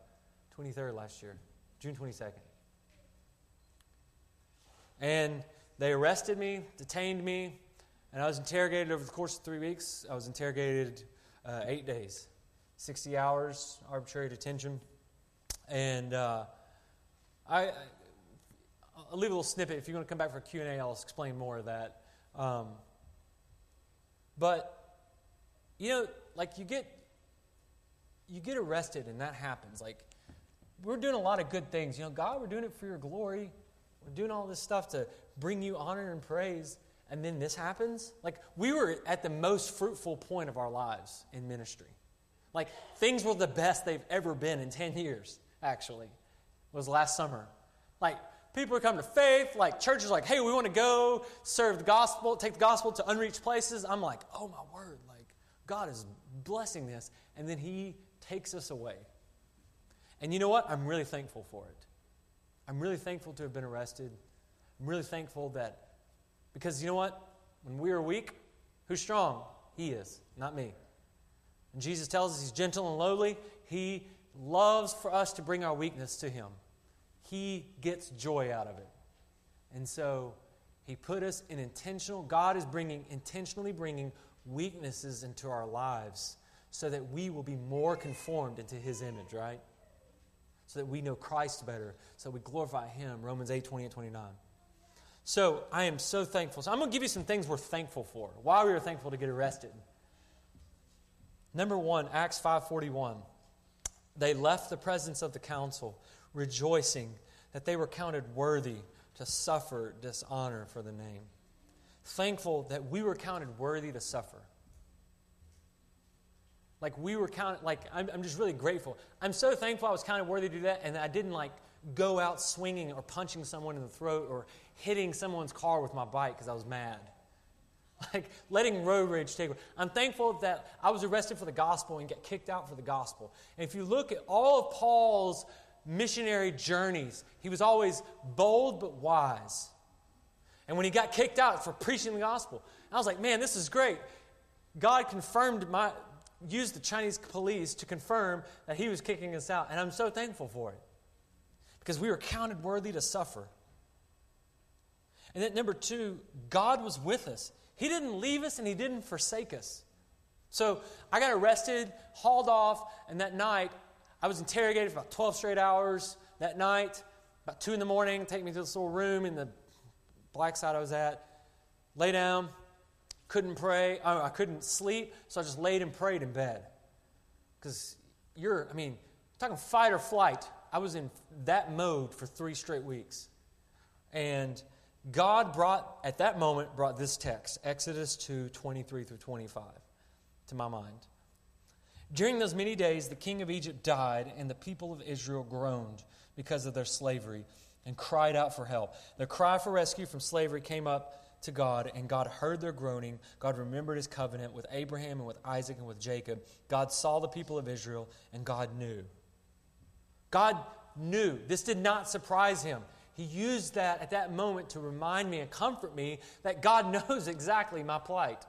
23rd last year, June 22nd. And they arrested me, detained me, and I was interrogated over the course of three weeks. I was interrogated uh, eight days, 60 hours, arbitrary detention. And uh, I, I'll leave a little snippet. If you're going to come back for Q&A, I'll explain more of that. Um, but, you know, like you get you get arrested and that happens. Like we're doing a lot of good things. You know, God, we're doing it for your glory. We're doing all this stuff to bring you honor and praise. And then this happens. Like we were at the most fruitful point of our lives in ministry. Like things were the best they've ever been in 10 years, actually. was last summer. Like people are coming to faith. Like churches like, hey, we want to go serve the gospel, take the gospel to unreached places. I'm like, oh my word, like God is blessing this. And then he takes us away. And you know what? I'm really thankful for it. I'm really thankful to have been arrested. I'm really thankful that, because you know what? When we are weak, who's strong? He is, not me. And Jesus tells us he's gentle and lowly. He loves for us to bring our weakness to him. He gets joy out of it. And so he put us in intentional, God is bringing, intentionally bringing weaknesses into our lives so that we will be more conformed into his image, right? So that we know Christ better, so we glorify him. Romans 8 28 29. So I am so thankful. So I'm going to give you some things we're thankful for. Why we were thankful to get arrested. Number one, Acts 5:41. They left the presence of the council, rejoicing that they were counted worthy to suffer dishonor for the name. Thankful that we were counted worthy to suffer. Like we were counted, like I'm, I'm just really grateful. I'm so thankful I was counted worthy to do that and I didn't like go out swinging or punching someone in the throat or hitting someone's car with my bike because I was mad. Like letting road rage take over. I'm thankful that I was arrested for the gospel and get kicked out for the gospel. And if you look at all of Paul's missionary journeys, he was always bold but wise. And when he got kicked out for preaching the gospel, I was like, man, this is great. God confirmed my, used the Chinese police to confirm that he was kicking us out. And I'm so thankful for it because we were counted worthy to suffer. And then, number two, God was with us. He didn't leave us and He didn't forsake us. So I got arrested, hauled off, and that night I was interrogated for about 12 straight hours. That night, about 2 in the morning, take me to this little room in the black side I was at, lay down, couldn't pray, oh, I couldn't sleep, so I just laid and prayed in bed. Because you're, I mean, talking fight or flight. I was in that mode for three straight weeks. And God brought, at that moment, brought this text, Exodus 2 23 through 25, to my mind. During those many days, the king of Egypt died, and the people of Israel groaned because of their slavery and cried out for help. Their cry for rescue from slavery came up to God, and God heard their groaning. God remembered his covenant with Abraham and with Isaac and with Jacob. God saw the people of Israel, and God knew. God knew. This did not surprise him. He used that at that moment to remind me and comfort me that God knows exactly my plight.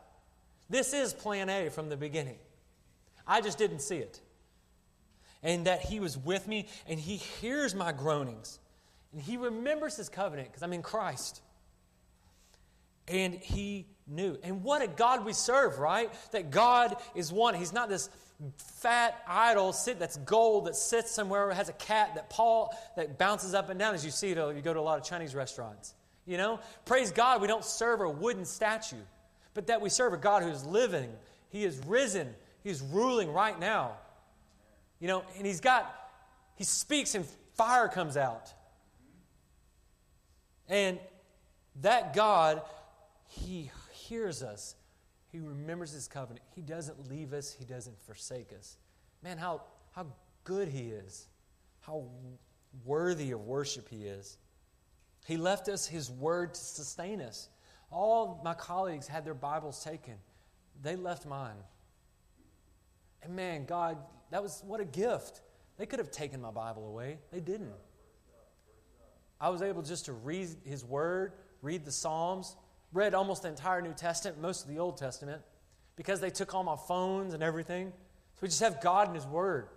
This is plan A from the beginning. I just didn't see it. And that He was with me and He hears my groanings. And He remembers His covenant because I'm in Christ and he knew. And what a God we serve, right? That God is one. He's not this fat idol sit that's gold that sits somewhere has a cat that paw that bounces up and down as you see it you go to a lot of Chinese restaurants. You know? Praise God, we don't serve a wooden statue, but that we serve a God who's living. He is risen. He's ruling right now. You know, and he's got he speaks and fire comes out. And that God he hears us. He remembers his covenant. He doesn't leave us, he doesn't forsake us. Man, how, how good he is. How worthy of worship he is. He left us his word to sustain us. All my colleagues had their Bibles taken. They left mine. And man, God, that was what a gift. They could have taken my Bible away. They didn't. I was able just to read his word, read the Psalms, read almost the entire New Testament, most of the Old Testament, because they took all my phones and everything. So we just have God and His Word.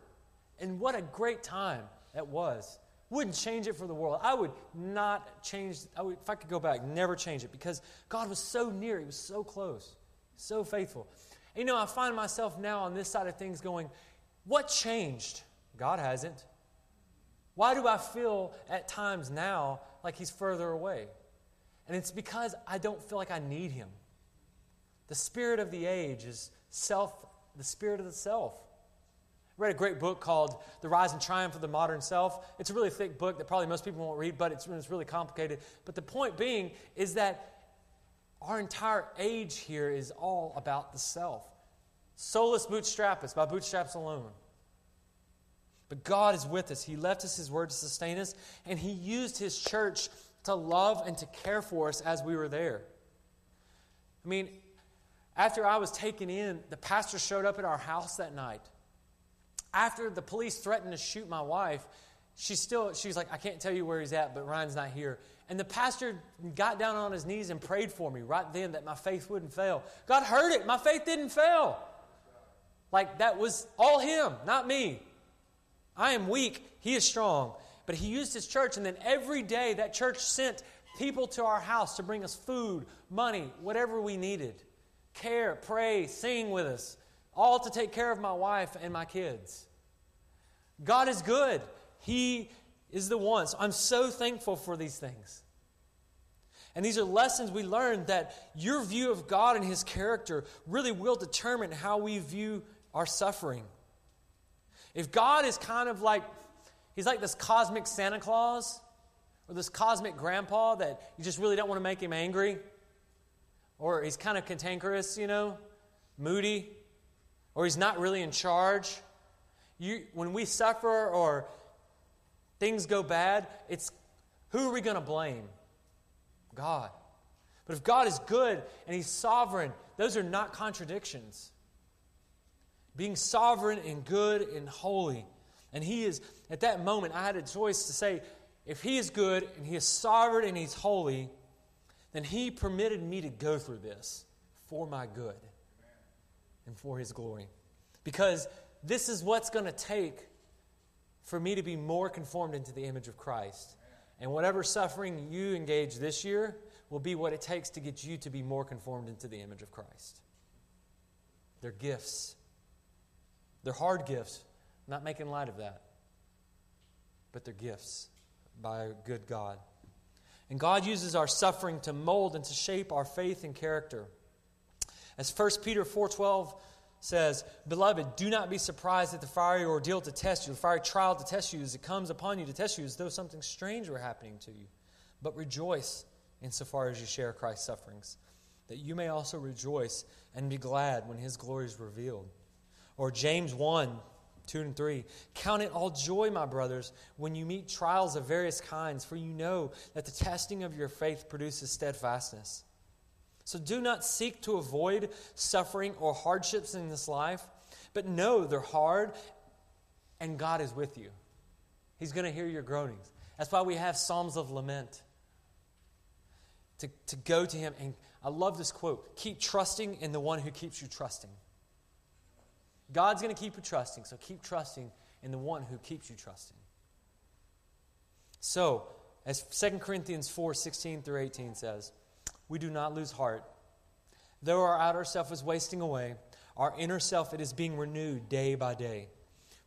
And what a great time that was. Wouldn't change it for the world. I would not change, I would, if I could go back, never change it because God was so near. He was so close, so faithful. And, you know, I find myself now on this side of things going, what changed? God hasn't. Why do I feel at times now like He's further away? And it's because I don't feel like I need him. The spirit of the age is self, the spirit of the self. I read a great book called The Rise and Triumph of the Modern Self. It's a really thick book that probably most people won't read, but it's, it's really complicated. But the point being is that our entire age here is all about the self. Solus bootstrappus, by bootstraps alone. But God is with us. He left us His word to sustain us, and He used His church to love and to care for us as we were there. I mean, after I was taken in, the pastor showed up at our house that night. After the police threatened to shoot my wife, she still she's like, I can't tell you where he's at, but Ryan's not here. And the pastor got down on his knees and prayed for me right then that my faith wouldn't fail. God heard it. My faith didn't fail. Like that was all him, not me. I am weak. He is strong. But he used his church, and then every day that church sent people to our house to bring us food, money, whatever we needed. Care, pray, sing with us, all to take care of my wife and my kids. God is good. He is the one. So I'm so thankful for these things. And these are lessons we learned that your view of God and His character really will determine how we view our suffering. If God is kind of like, He's like this cosmic Santa Claus or this cosmic grandpa that you just really don't want to make him angry, or he's kind of cantankerous, you know, moody, or he's not really in charge. You, when we suffer or things go bad, it's who are we going to blame? God. But if God is good and He's sovereign, those are not contradictions. Being sovereign and good and holy. And He is, at that moment, I had a choice to say, if He is good and He is sovereign and He's holy, then He permitted me to go through this for my good and for His glory. Because this is what's going to take for me to be more conformed into the image of Christ. And whatever suffering you engage this year will be what it takes to get you to be more conformed into the image of Christ. They're gifts. They're hard gifts. Not making light of that. But they're gifts by a good God. And God uses our suffering to mold and to shape our faith and character. As 1 Peter 4:12 says, Beloved, do not be surprised at the fiery ordeal to test you, the fiery trial to test you as it comes upon you to test you as though something strange were happening to you. But rejoice insofar as you share Christ's sufferings, that you may also rejoice and be glad when his glory is revealed. Or James 1 2 and 3. Count it all joy, my brothers, when you meet trials of various kinds, for you know that the testing of your faith produces steadfastness. So do not seek to avoid suffering or hardships in this life, but know they're hard and God is with you. He's going to hear your groanings. That's why we have Psalms of Lament. To, to go to Him. And I love this quote keep trusting in the one who keeps you trusting. God's going to keep you trusting, so keep trusting in the one who keeps you trusting. So, as 2 Corinthians 4 16 through 18 says, we do not lose heart. Though our outer self is wasting away, our inner self it is being renewed day by day.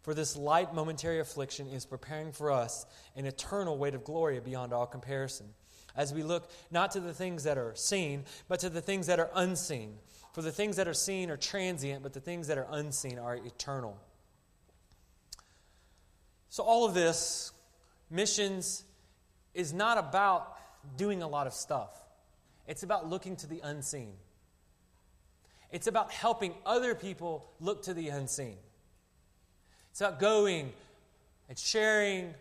For this light momentary affliction is preparing for us an eternal weight of glory beyond all comparison. As we look not to the things that are seen, but to the things that are unseen. For the things that are seen are transient, but the things that are unseen are eternal. So, all of this, missions, is not about doing a lot of stuff. It's about looking to the unseen. It's about helping other people look to the unseen. It's about going and sharing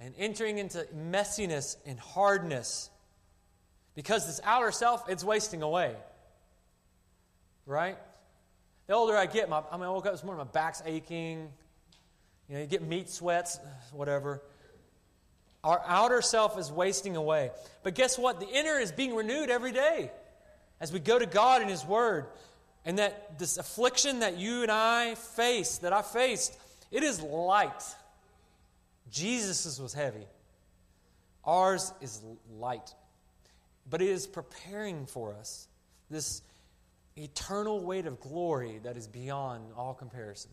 and entering into messiness and hardness. Because this outer self, it's wasting away. Right? The older I get, my, I mean, I woke up this morning, my back's aching. You know, you get meat sweats, whatever. Our outer self is wasting away. But guess what? The inner is being renewed every day as we go to God and His Word. And that this affliction that you and I face, that I faced, it is light. Jesus' was heavy. Ours is light. But it is preparing for us this eternal weight of glory that is beyond all comparison.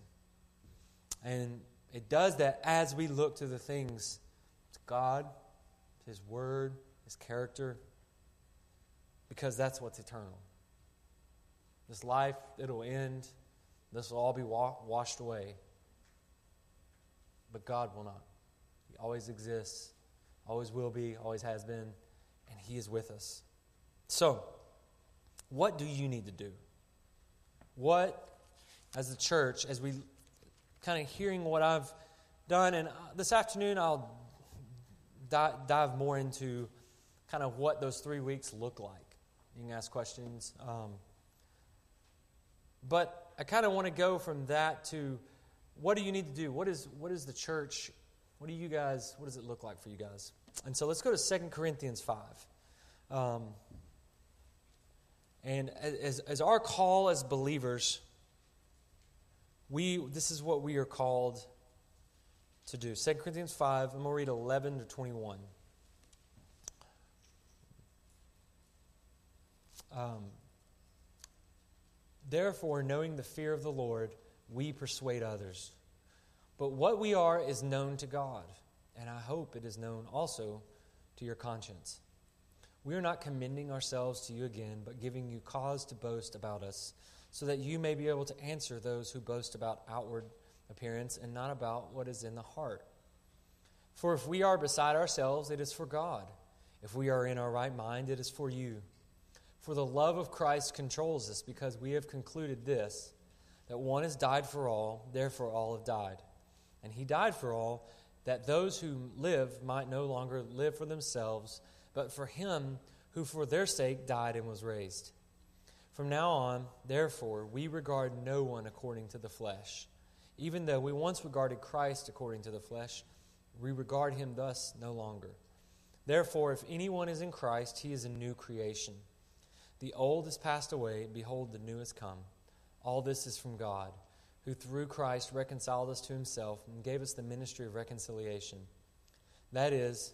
And it does that as we look to the things to God, His Word, His character. because that's what's eternal. This life, it'll end. This will all be wa- washed away. But God will not. He always exists, always will be, always has been, and He is with us. So, what do you need to do? What, as a church, as we kind of hearing what I've done, and uh, this afternoon I'll dive more into kind of what those three weeks look like. You can ask questions. Um, but I kind of want to go from that to what do you need to do? What is, what is the church? What do you guys, what does it look like for you guys? And so let's go to 2 Corinthians 5. Um, and as, as our call as believers, we, this is what we are called to do. 2 Corinthians 5, I'm going to read 11 to 21. Um, Therefore, knowing the fear of the Lord, we persuade others. But what we are is known to God, and I hope it is known also to your conscience. We are not commending ourselves to you again, but giving you cause to boast about us, so that you may be able to answer those who boast about outward appearance and not about what is in the heart. For if we are beside ourselves, it is for God. If we are in our right mind, it is for you. For the love of Christ controls us, because we have concluded this that one has died for all, therefore all have died. And he died for all, that those who live might no longer live for themselves, but for him who for their sake died and was raised. From now on, therefore, we regard no one according to the flesh. Even though we once regarded Christ according to the flesh, we regard him thus no longer. Therefore, if anyone is in Christ, he is a new creation. The old has passed away, behold, the new has come. All this is from God, who through Christ reconciled us to himself and gave us the ministry of reconciliation. That is,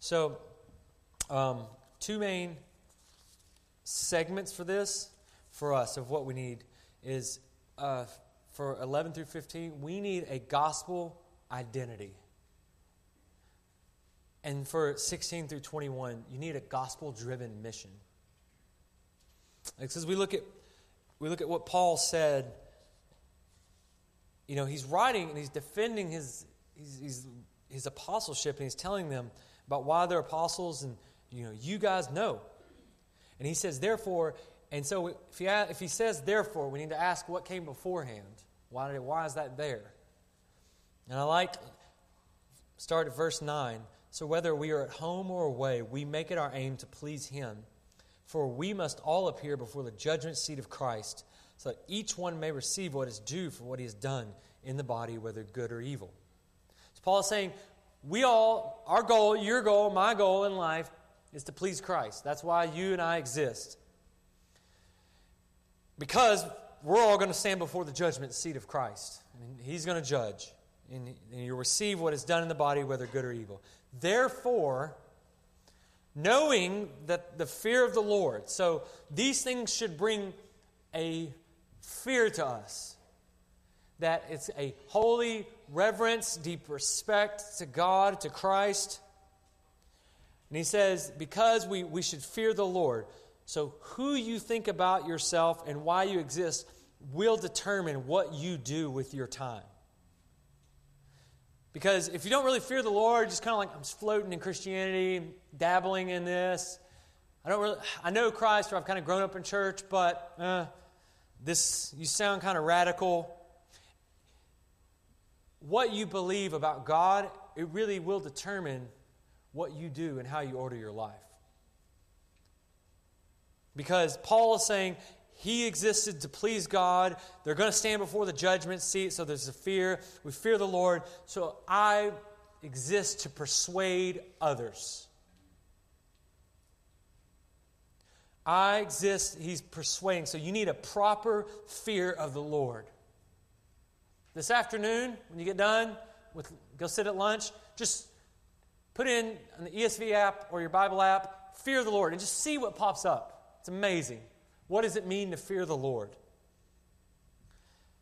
So, um, two main segments for this, for us, of what we need is uh, for 11 through 15, we need a gospel identity. And for 16 through 21, you need a gospel driven mission. Because we look at we look at what Paul said. You know, he's writing and he's defending his his, his, his apostleship and he's telling them about why they're apostles and you know you guys know. And he says therefore, and so if he if he says therefore, we need to ask what came beforehand. Why did why is that there? And I like start at verse nine. So whether we are at home or away, we make it our aim to please him. For we must all appear before the judgment seat of Christ, so that each one may receive what is due for what he has done in the body, whether good or evil. So Paul is saying, we all, our goal, your goal, my goal in life is to please Christ. That's why you and I exist. Because we're all going to stand before the judgment seat of Christ. And he's going to judge. And you'll receive what is done in the body, whether good or evil. Therefore, knowing that the fear of the Lord. So these things should bring a fear to us. That it's a holy reverence, deep respect to God, to Christ. And he says, because we, we should fear the Lord. So who you think about yourself and why you exist will determine what you do with your time. Because if you don't really fear the Lord, just kind of like I'm just floating in Christianity, dabbling in this. I don't really, I know Christ, or I've kind of grown up in church, but uh, this, you sound kind of radical. What you believe about God, it really will determine what you do and how you order your life. Because Paul is saying he existed to please God. They're going to stand before the judgment seat, so there's a fear. We fear the Lord. So I exist to persuade others. I exist, he's persuading. So you need a proper fear of the Lord. This afternoon, when you get done, with, go sit at lunch, just put in on the ESV app or your Bible app, fear the Lord, and just see what pops up. It's amazing. What does it mean to fear the Lord?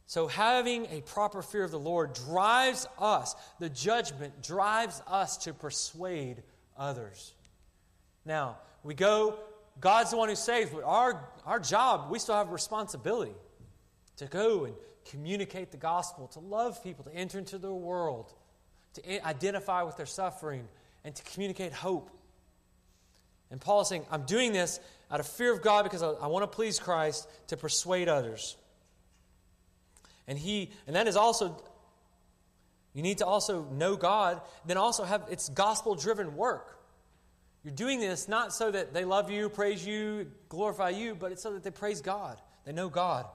So, having a proper fear of the Lord drives us, the judgment drives us to persuade others. Now, we go, God's the one who saves, but our, our job, we still have responsibility to go and communicate the gospel, to love people, to enter into their world, to identify with their suffering, and to communicate hope. And Paul is saying, I'm doing this out of fear of God because I, I want to please Christ to persuade others. And he, and that is also, you need to also know God, then also have it's gospel driven work. You're doing this not so that they love you, praise you, glorify you, but it's so that they praise God. They know God.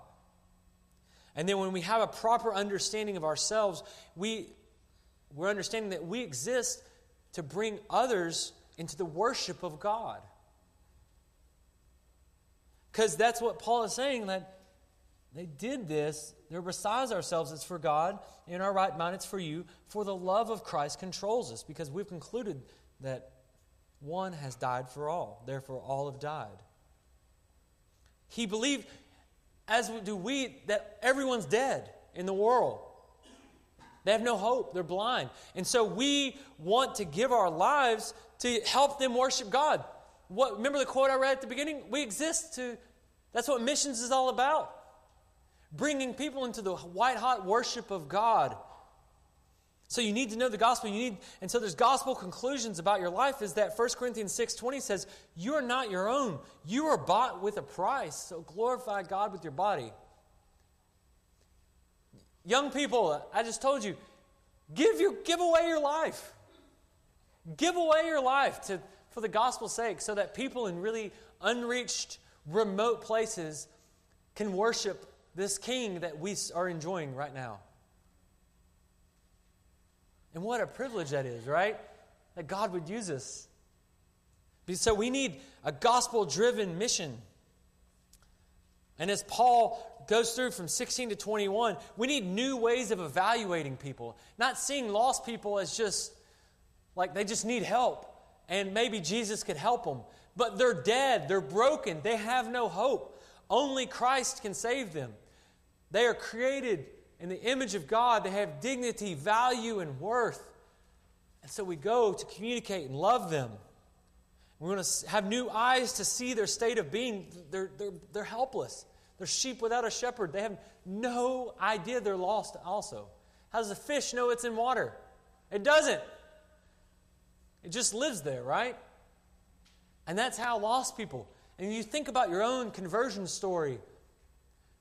And then when we have a proper understanding of ourselves, we, we're understanding that we exist to bring others into the worship of God. Because that's what Paul is saying that they did this. They're besides ourselves, it's for God. In our right mind, it's for you. For the love of Christ controls us, because we've concluded that one has died for all. Therefore, all have died. He believed, as do we, that everyone's dead in the world. They have no hope. They're blind. And so we want to give our lives to help them worship God. What, remember the quote I read at the beginning? We exist to, that's what missions is all about bringing people into the white hot worship of God. So you need to know the gospel. You need, and so there's gospel conclusions about your life. Is that 1 Corinthians 6:20 says, "You are not your own. You are bought with a price. So glorify God with your body." Young people, I just told you, give your give away your life. Give away your life to, for the gospel's sake, so that people in really unreached, remote places can worship this king that we are enjoying right now. And what a privilege that is, right? That God would use us. So we need a gospel driven mission. And as Paul goes through from 16 to 21, we need new ways of evaluating people, not seeing lost people as just like they just need help and maybe Jesus could help them. But they're dead, they're broken, they have no hope. Only Christ can save them. They are created in the image of God, they have dignity, value, and worth. And so we go to communicate and love them. We want to have new eyes to see their state of being. They're, they're, they're helpless. They're sheep without a shepherd. They have no idea they're lost, also. How does a fish know it's in water? It doesn't. It just lives there, right? And that's how lost people. And you think about your own conversion story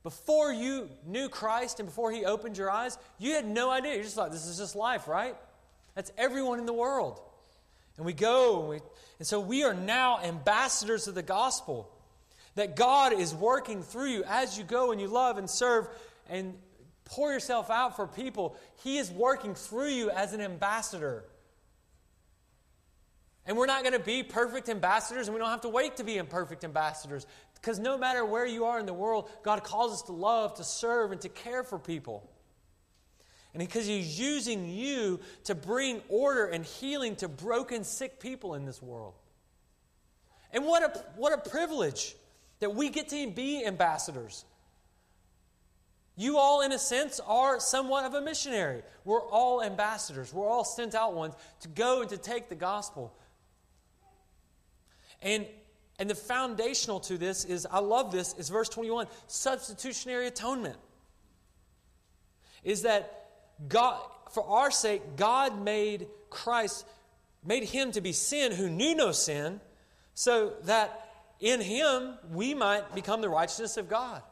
before you knew Christ and before He opened your eyes, you had no idea. You're just like, this is just life, right? That's everyone in the world. And we go, and, we, and so we are now ambassadors of the gospel. That God is working through you as you go and you love and serve and pour yourself out for people. He is working through you as an ambassador. And we're not going to be perfect ambassadors, and we don't have to wait to be imperfect ambassadors. Because no matter where you are in the world, God calls us to love, to serve, and to care for people. And because He's using you to bring order and healing to broken, sick people in this world. And what a, what a privilege that we get to be ambassadors. You all, in a sense, are somewhat of a missionary. We're all ambassadors. We're all sent out ones to go and to take the gospel. And and the foundational to this is, I love this, is verse 21 substitutionary atonement. Is that God, for our sake, God made Christ, made him to be sin who knew no sin, so that in him we might become the righteousness of God.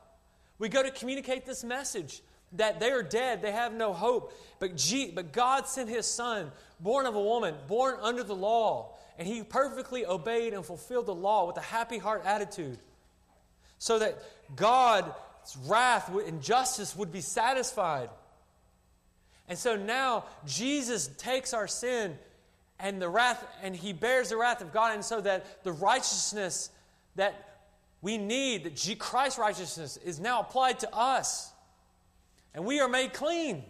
We go to communicate this message that they are dead, they have no hope. But, G, but God sent his son, born of a woman, born under the law and he perfectly obeyed and fulfilled the law with a happy heart attitude so that God's wrath and justice would be satisfied. And so now Jesus takes our sin and the wrath and he bears the wrath of God and so that the righteousness that we need that Christ's righteousness is now applied to us. And we are made clean.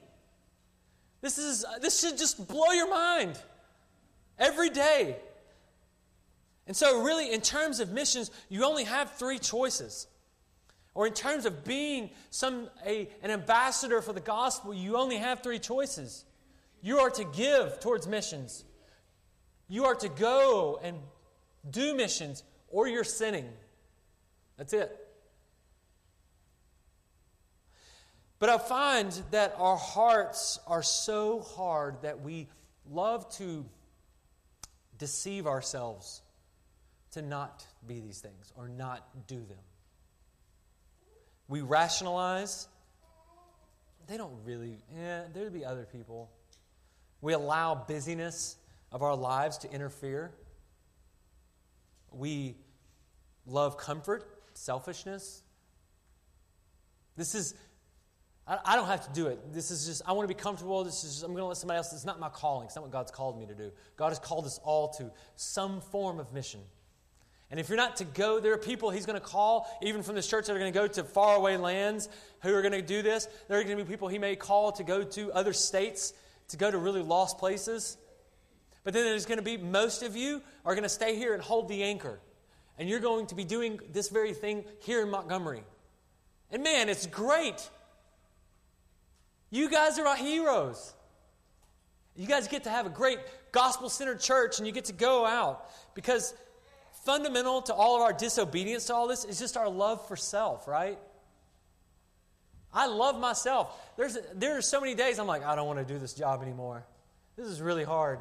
This, is, this should just blow your mind every day. And so, really, in terms of missions, you only have three choices. Or in terms of being some, a, an ambassador for the gospel, you only have three choices. You are to give towards missions, you are to go and do missions, or you're sinning. That's it. But I find that our hearts are so hard that we love to deceive ourselves to not be these things or not do them. We rationalize. They don't really, yeah, there'd be other people. We allow busyness of our lives to interfere. We love comfort, selfishness. This is, I, I don't have to do it. This is just, I want to be comfortable. This is just, I'm going to let somebody else. It's not my calling. It's not what God's called me to do. God has called us all to some form of mission. And if you're not to go, there are people he's going to call, even from this church, that are going to go to faraway lands who are going to do this. There are going to be people he may call to go to other states, to go to really lost places. But then there's going to be most of you are going to stay here and hold the anchor. And you're going to be doing this very thing here in Montgomery. And man, it's great. You guys are our heroes. You guys get to have a great gospel centered church and you get to go out because fundamental to all of our disobedience to all this is just our love for self, right? I love myself. There's, there are so many days I'm like, I don't want to do this job anymore. This is really hard.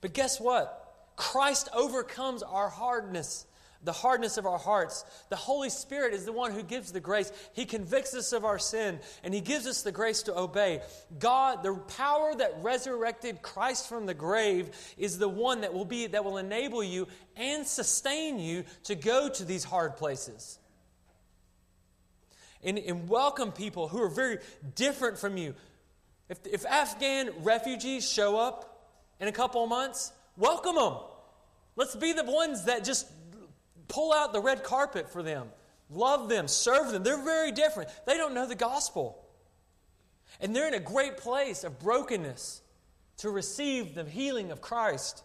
But guess what? Christ overcomes our hardness the hardness of our hearts. The Holy Spirit is the one who gives the grace. He convicts us of our sin and He gives us the grace to obey. God, the power that resurrected Christ from the grave is the one that will be that will enable you and sustain you to go to these hard places. And, and welcome people who are very different from you. If, if Afghan refugees show up in a couple of months, welcome them. Let's be the ones that just Pull out the red carpet for them. Love them, serve them. They're very different. They don't know the gospel. And they're in a great place of brokenness to receive the healing of Christ.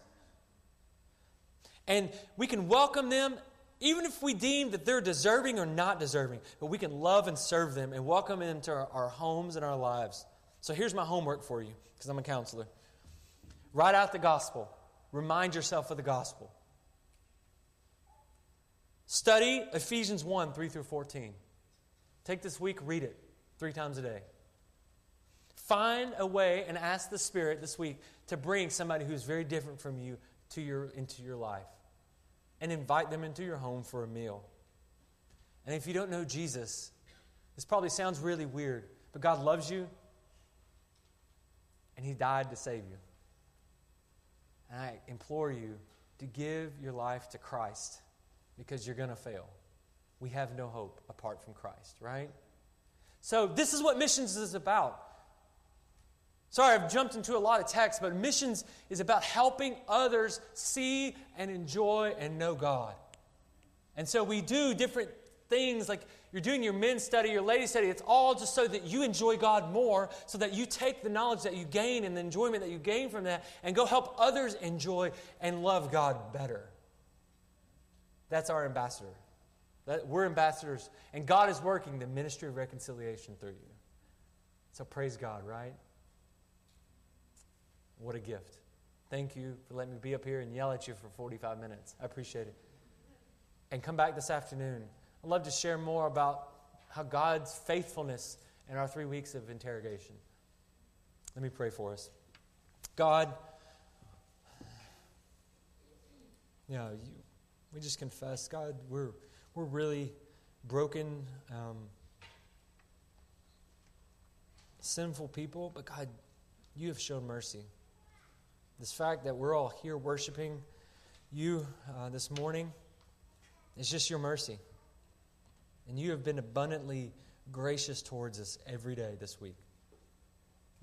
And we can welcome them even if we deem that they're deserving or not deserving, but we can love and serve them and welcome them into our, our homes and our lives. So here's my homework for you, because I'm a counselor. Write out the gospel. Remind yourself of the gospel. Study Ephesians 1 3 through 14. Take this week, read it three times a day. Find a way and ask the Spirit this week to bring somebody who's very different from you to your, into your life and invite them into your home for a meal. And if you don't know Jesus, this probably sounds really weird, but God loves you and He died to save you. And I implore you to give your life to Christ because you're going to fail. We have no hope apart from Christ, right? So, this is what missions is about. Sorry, I've jumped into a lot of text, but missions is about helping others see and enjoy and know God. And so we do different things like you're doing your men's study, your ladies' study. It's all just so that you enjoy God more, so that you take the knowledge that you gain and the enjoyment that you gain from that and go help others enjoy and love God better. That's our ambassador. That, we're ambassadors, and God is working the ministry of reconciliation through you. So praise God, right? What a gift. Thank you for letting me be up here and yell at you for 45 minutes. I appreciate it. And come back this afternoon. I'd love to share more about how God's faithfulness in our three weeks of interrogation. Let me pray for us. God, you know, you, we just confess, God, we're, we're really broken, um, sinful people, but God, you have shown mercy. This fact that we're all here worshiping you uh, this morning is just your mercy. And you have been abundantly gracious towards us every day this week.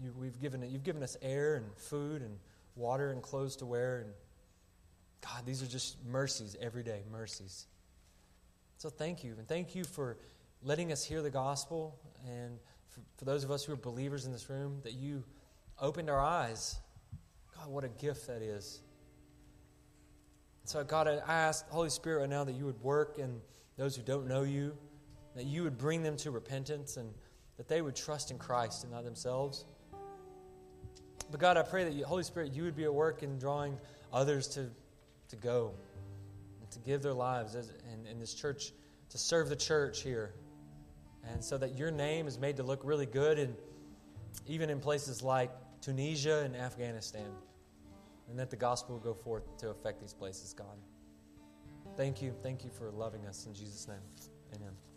You, we've given, you've given us air and food and water and clothes to wear and God, these are just mercies every day, mercies. So thank you. And thank you for letting us hear the gospel. And for, for those of us who are believers in this room, that you opened our eyes. God, what a gift that is. So, God, I ask, Holy Spirit, right now that you would work in those who don't know you, that you would bring them to repentance, and that they would trust in Christ and not themselves. But, God, I pray that, you, Holy Spirit, you would be at work in drawing others to, to go and to give their lives as, in, in this church, to serve the church here. And so that your name is made to look really good, and even in places like Tunisia and Afghanistan and that the gospel will go forth to affect these places, God. Thank you. Thank you for loving us. In Jesus' name, amen.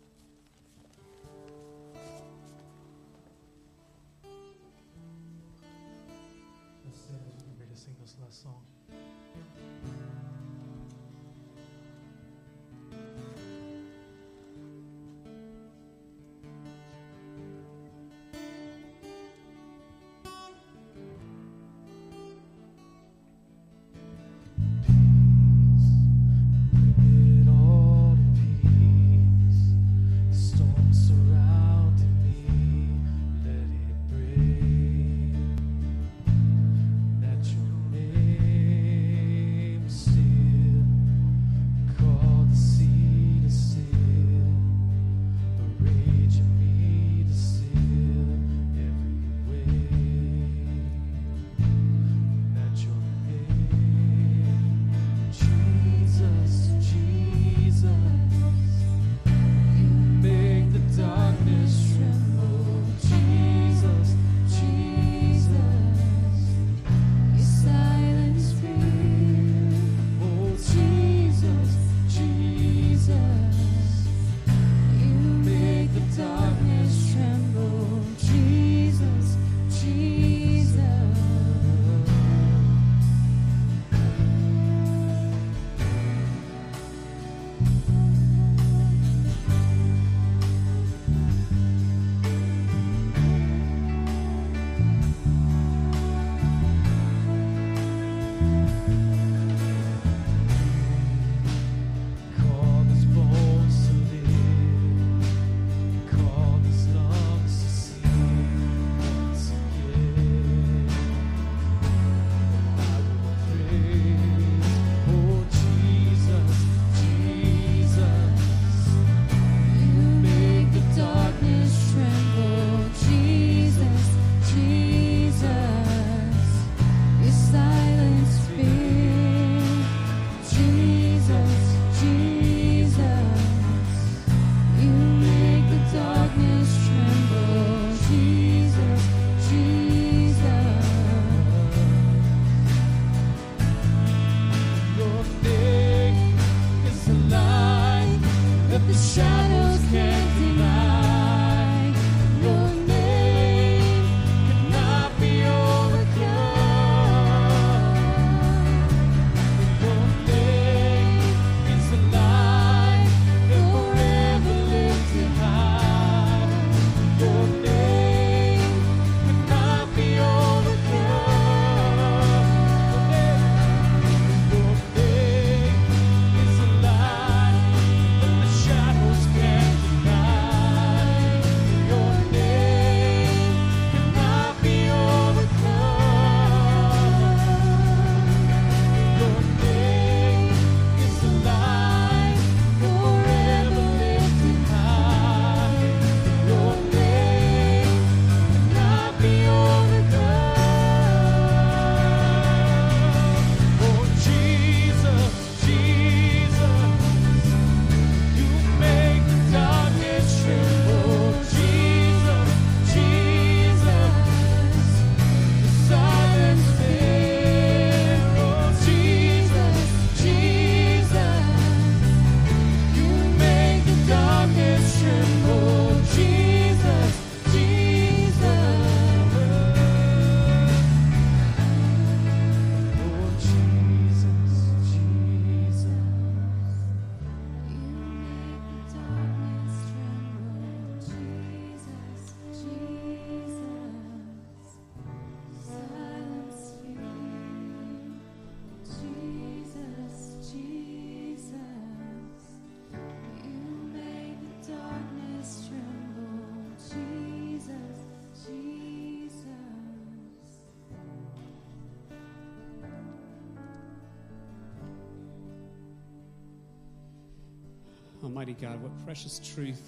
Almighty God, what precious truth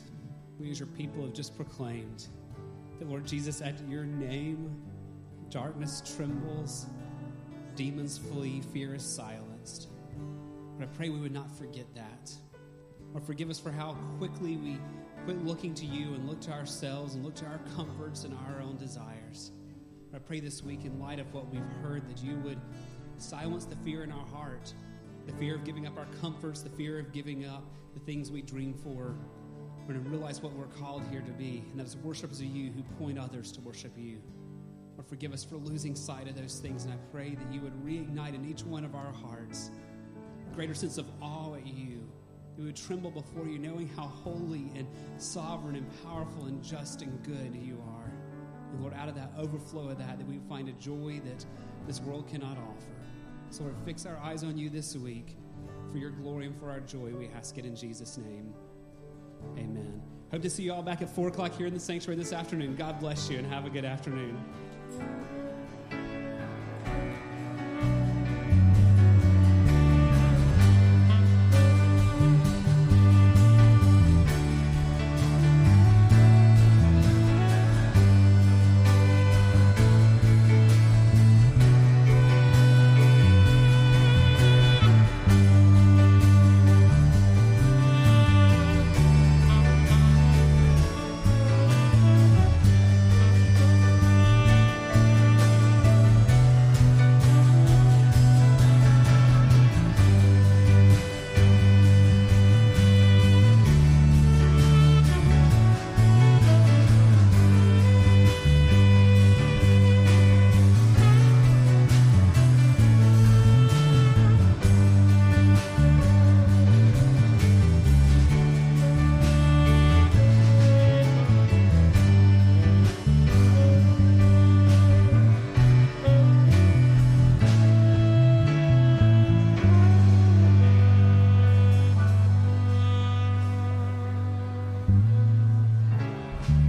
we as your people have just proclaimed. That, Lord Jesus, at your name, darkness trembles, demons flee, fear is silenced. But I pray we would not forget that. Or forgive us for how quickly we quit looking to you and look to ourselves and look to our comforts and our own desires. But I pray this week, in light of what we've heard, that you would silence the fear in our heart the fear of giving up our comforts, the fear of giving up the things we dream for. We're going to realize what we're called here to be, and is worshipers of you who point others to worship you. Lord, forgive us for losing sight of those things, and I pray that you would reignite in each one of our hearts a greater sense of awe at you. That we would tremble before you, knowing how holy and sovereign and powerful and just and good you are. And Lord, out of that overflow of that, that we find a joy that this world cannot offer. So, Lord, fix our eyes on you this week for your glory and for our joy. We ask it in Jesus' name. Amen. Hope to see you all back at 4 o'clock here in the sanctuary this afternoon. God bless you and have a good afternoon.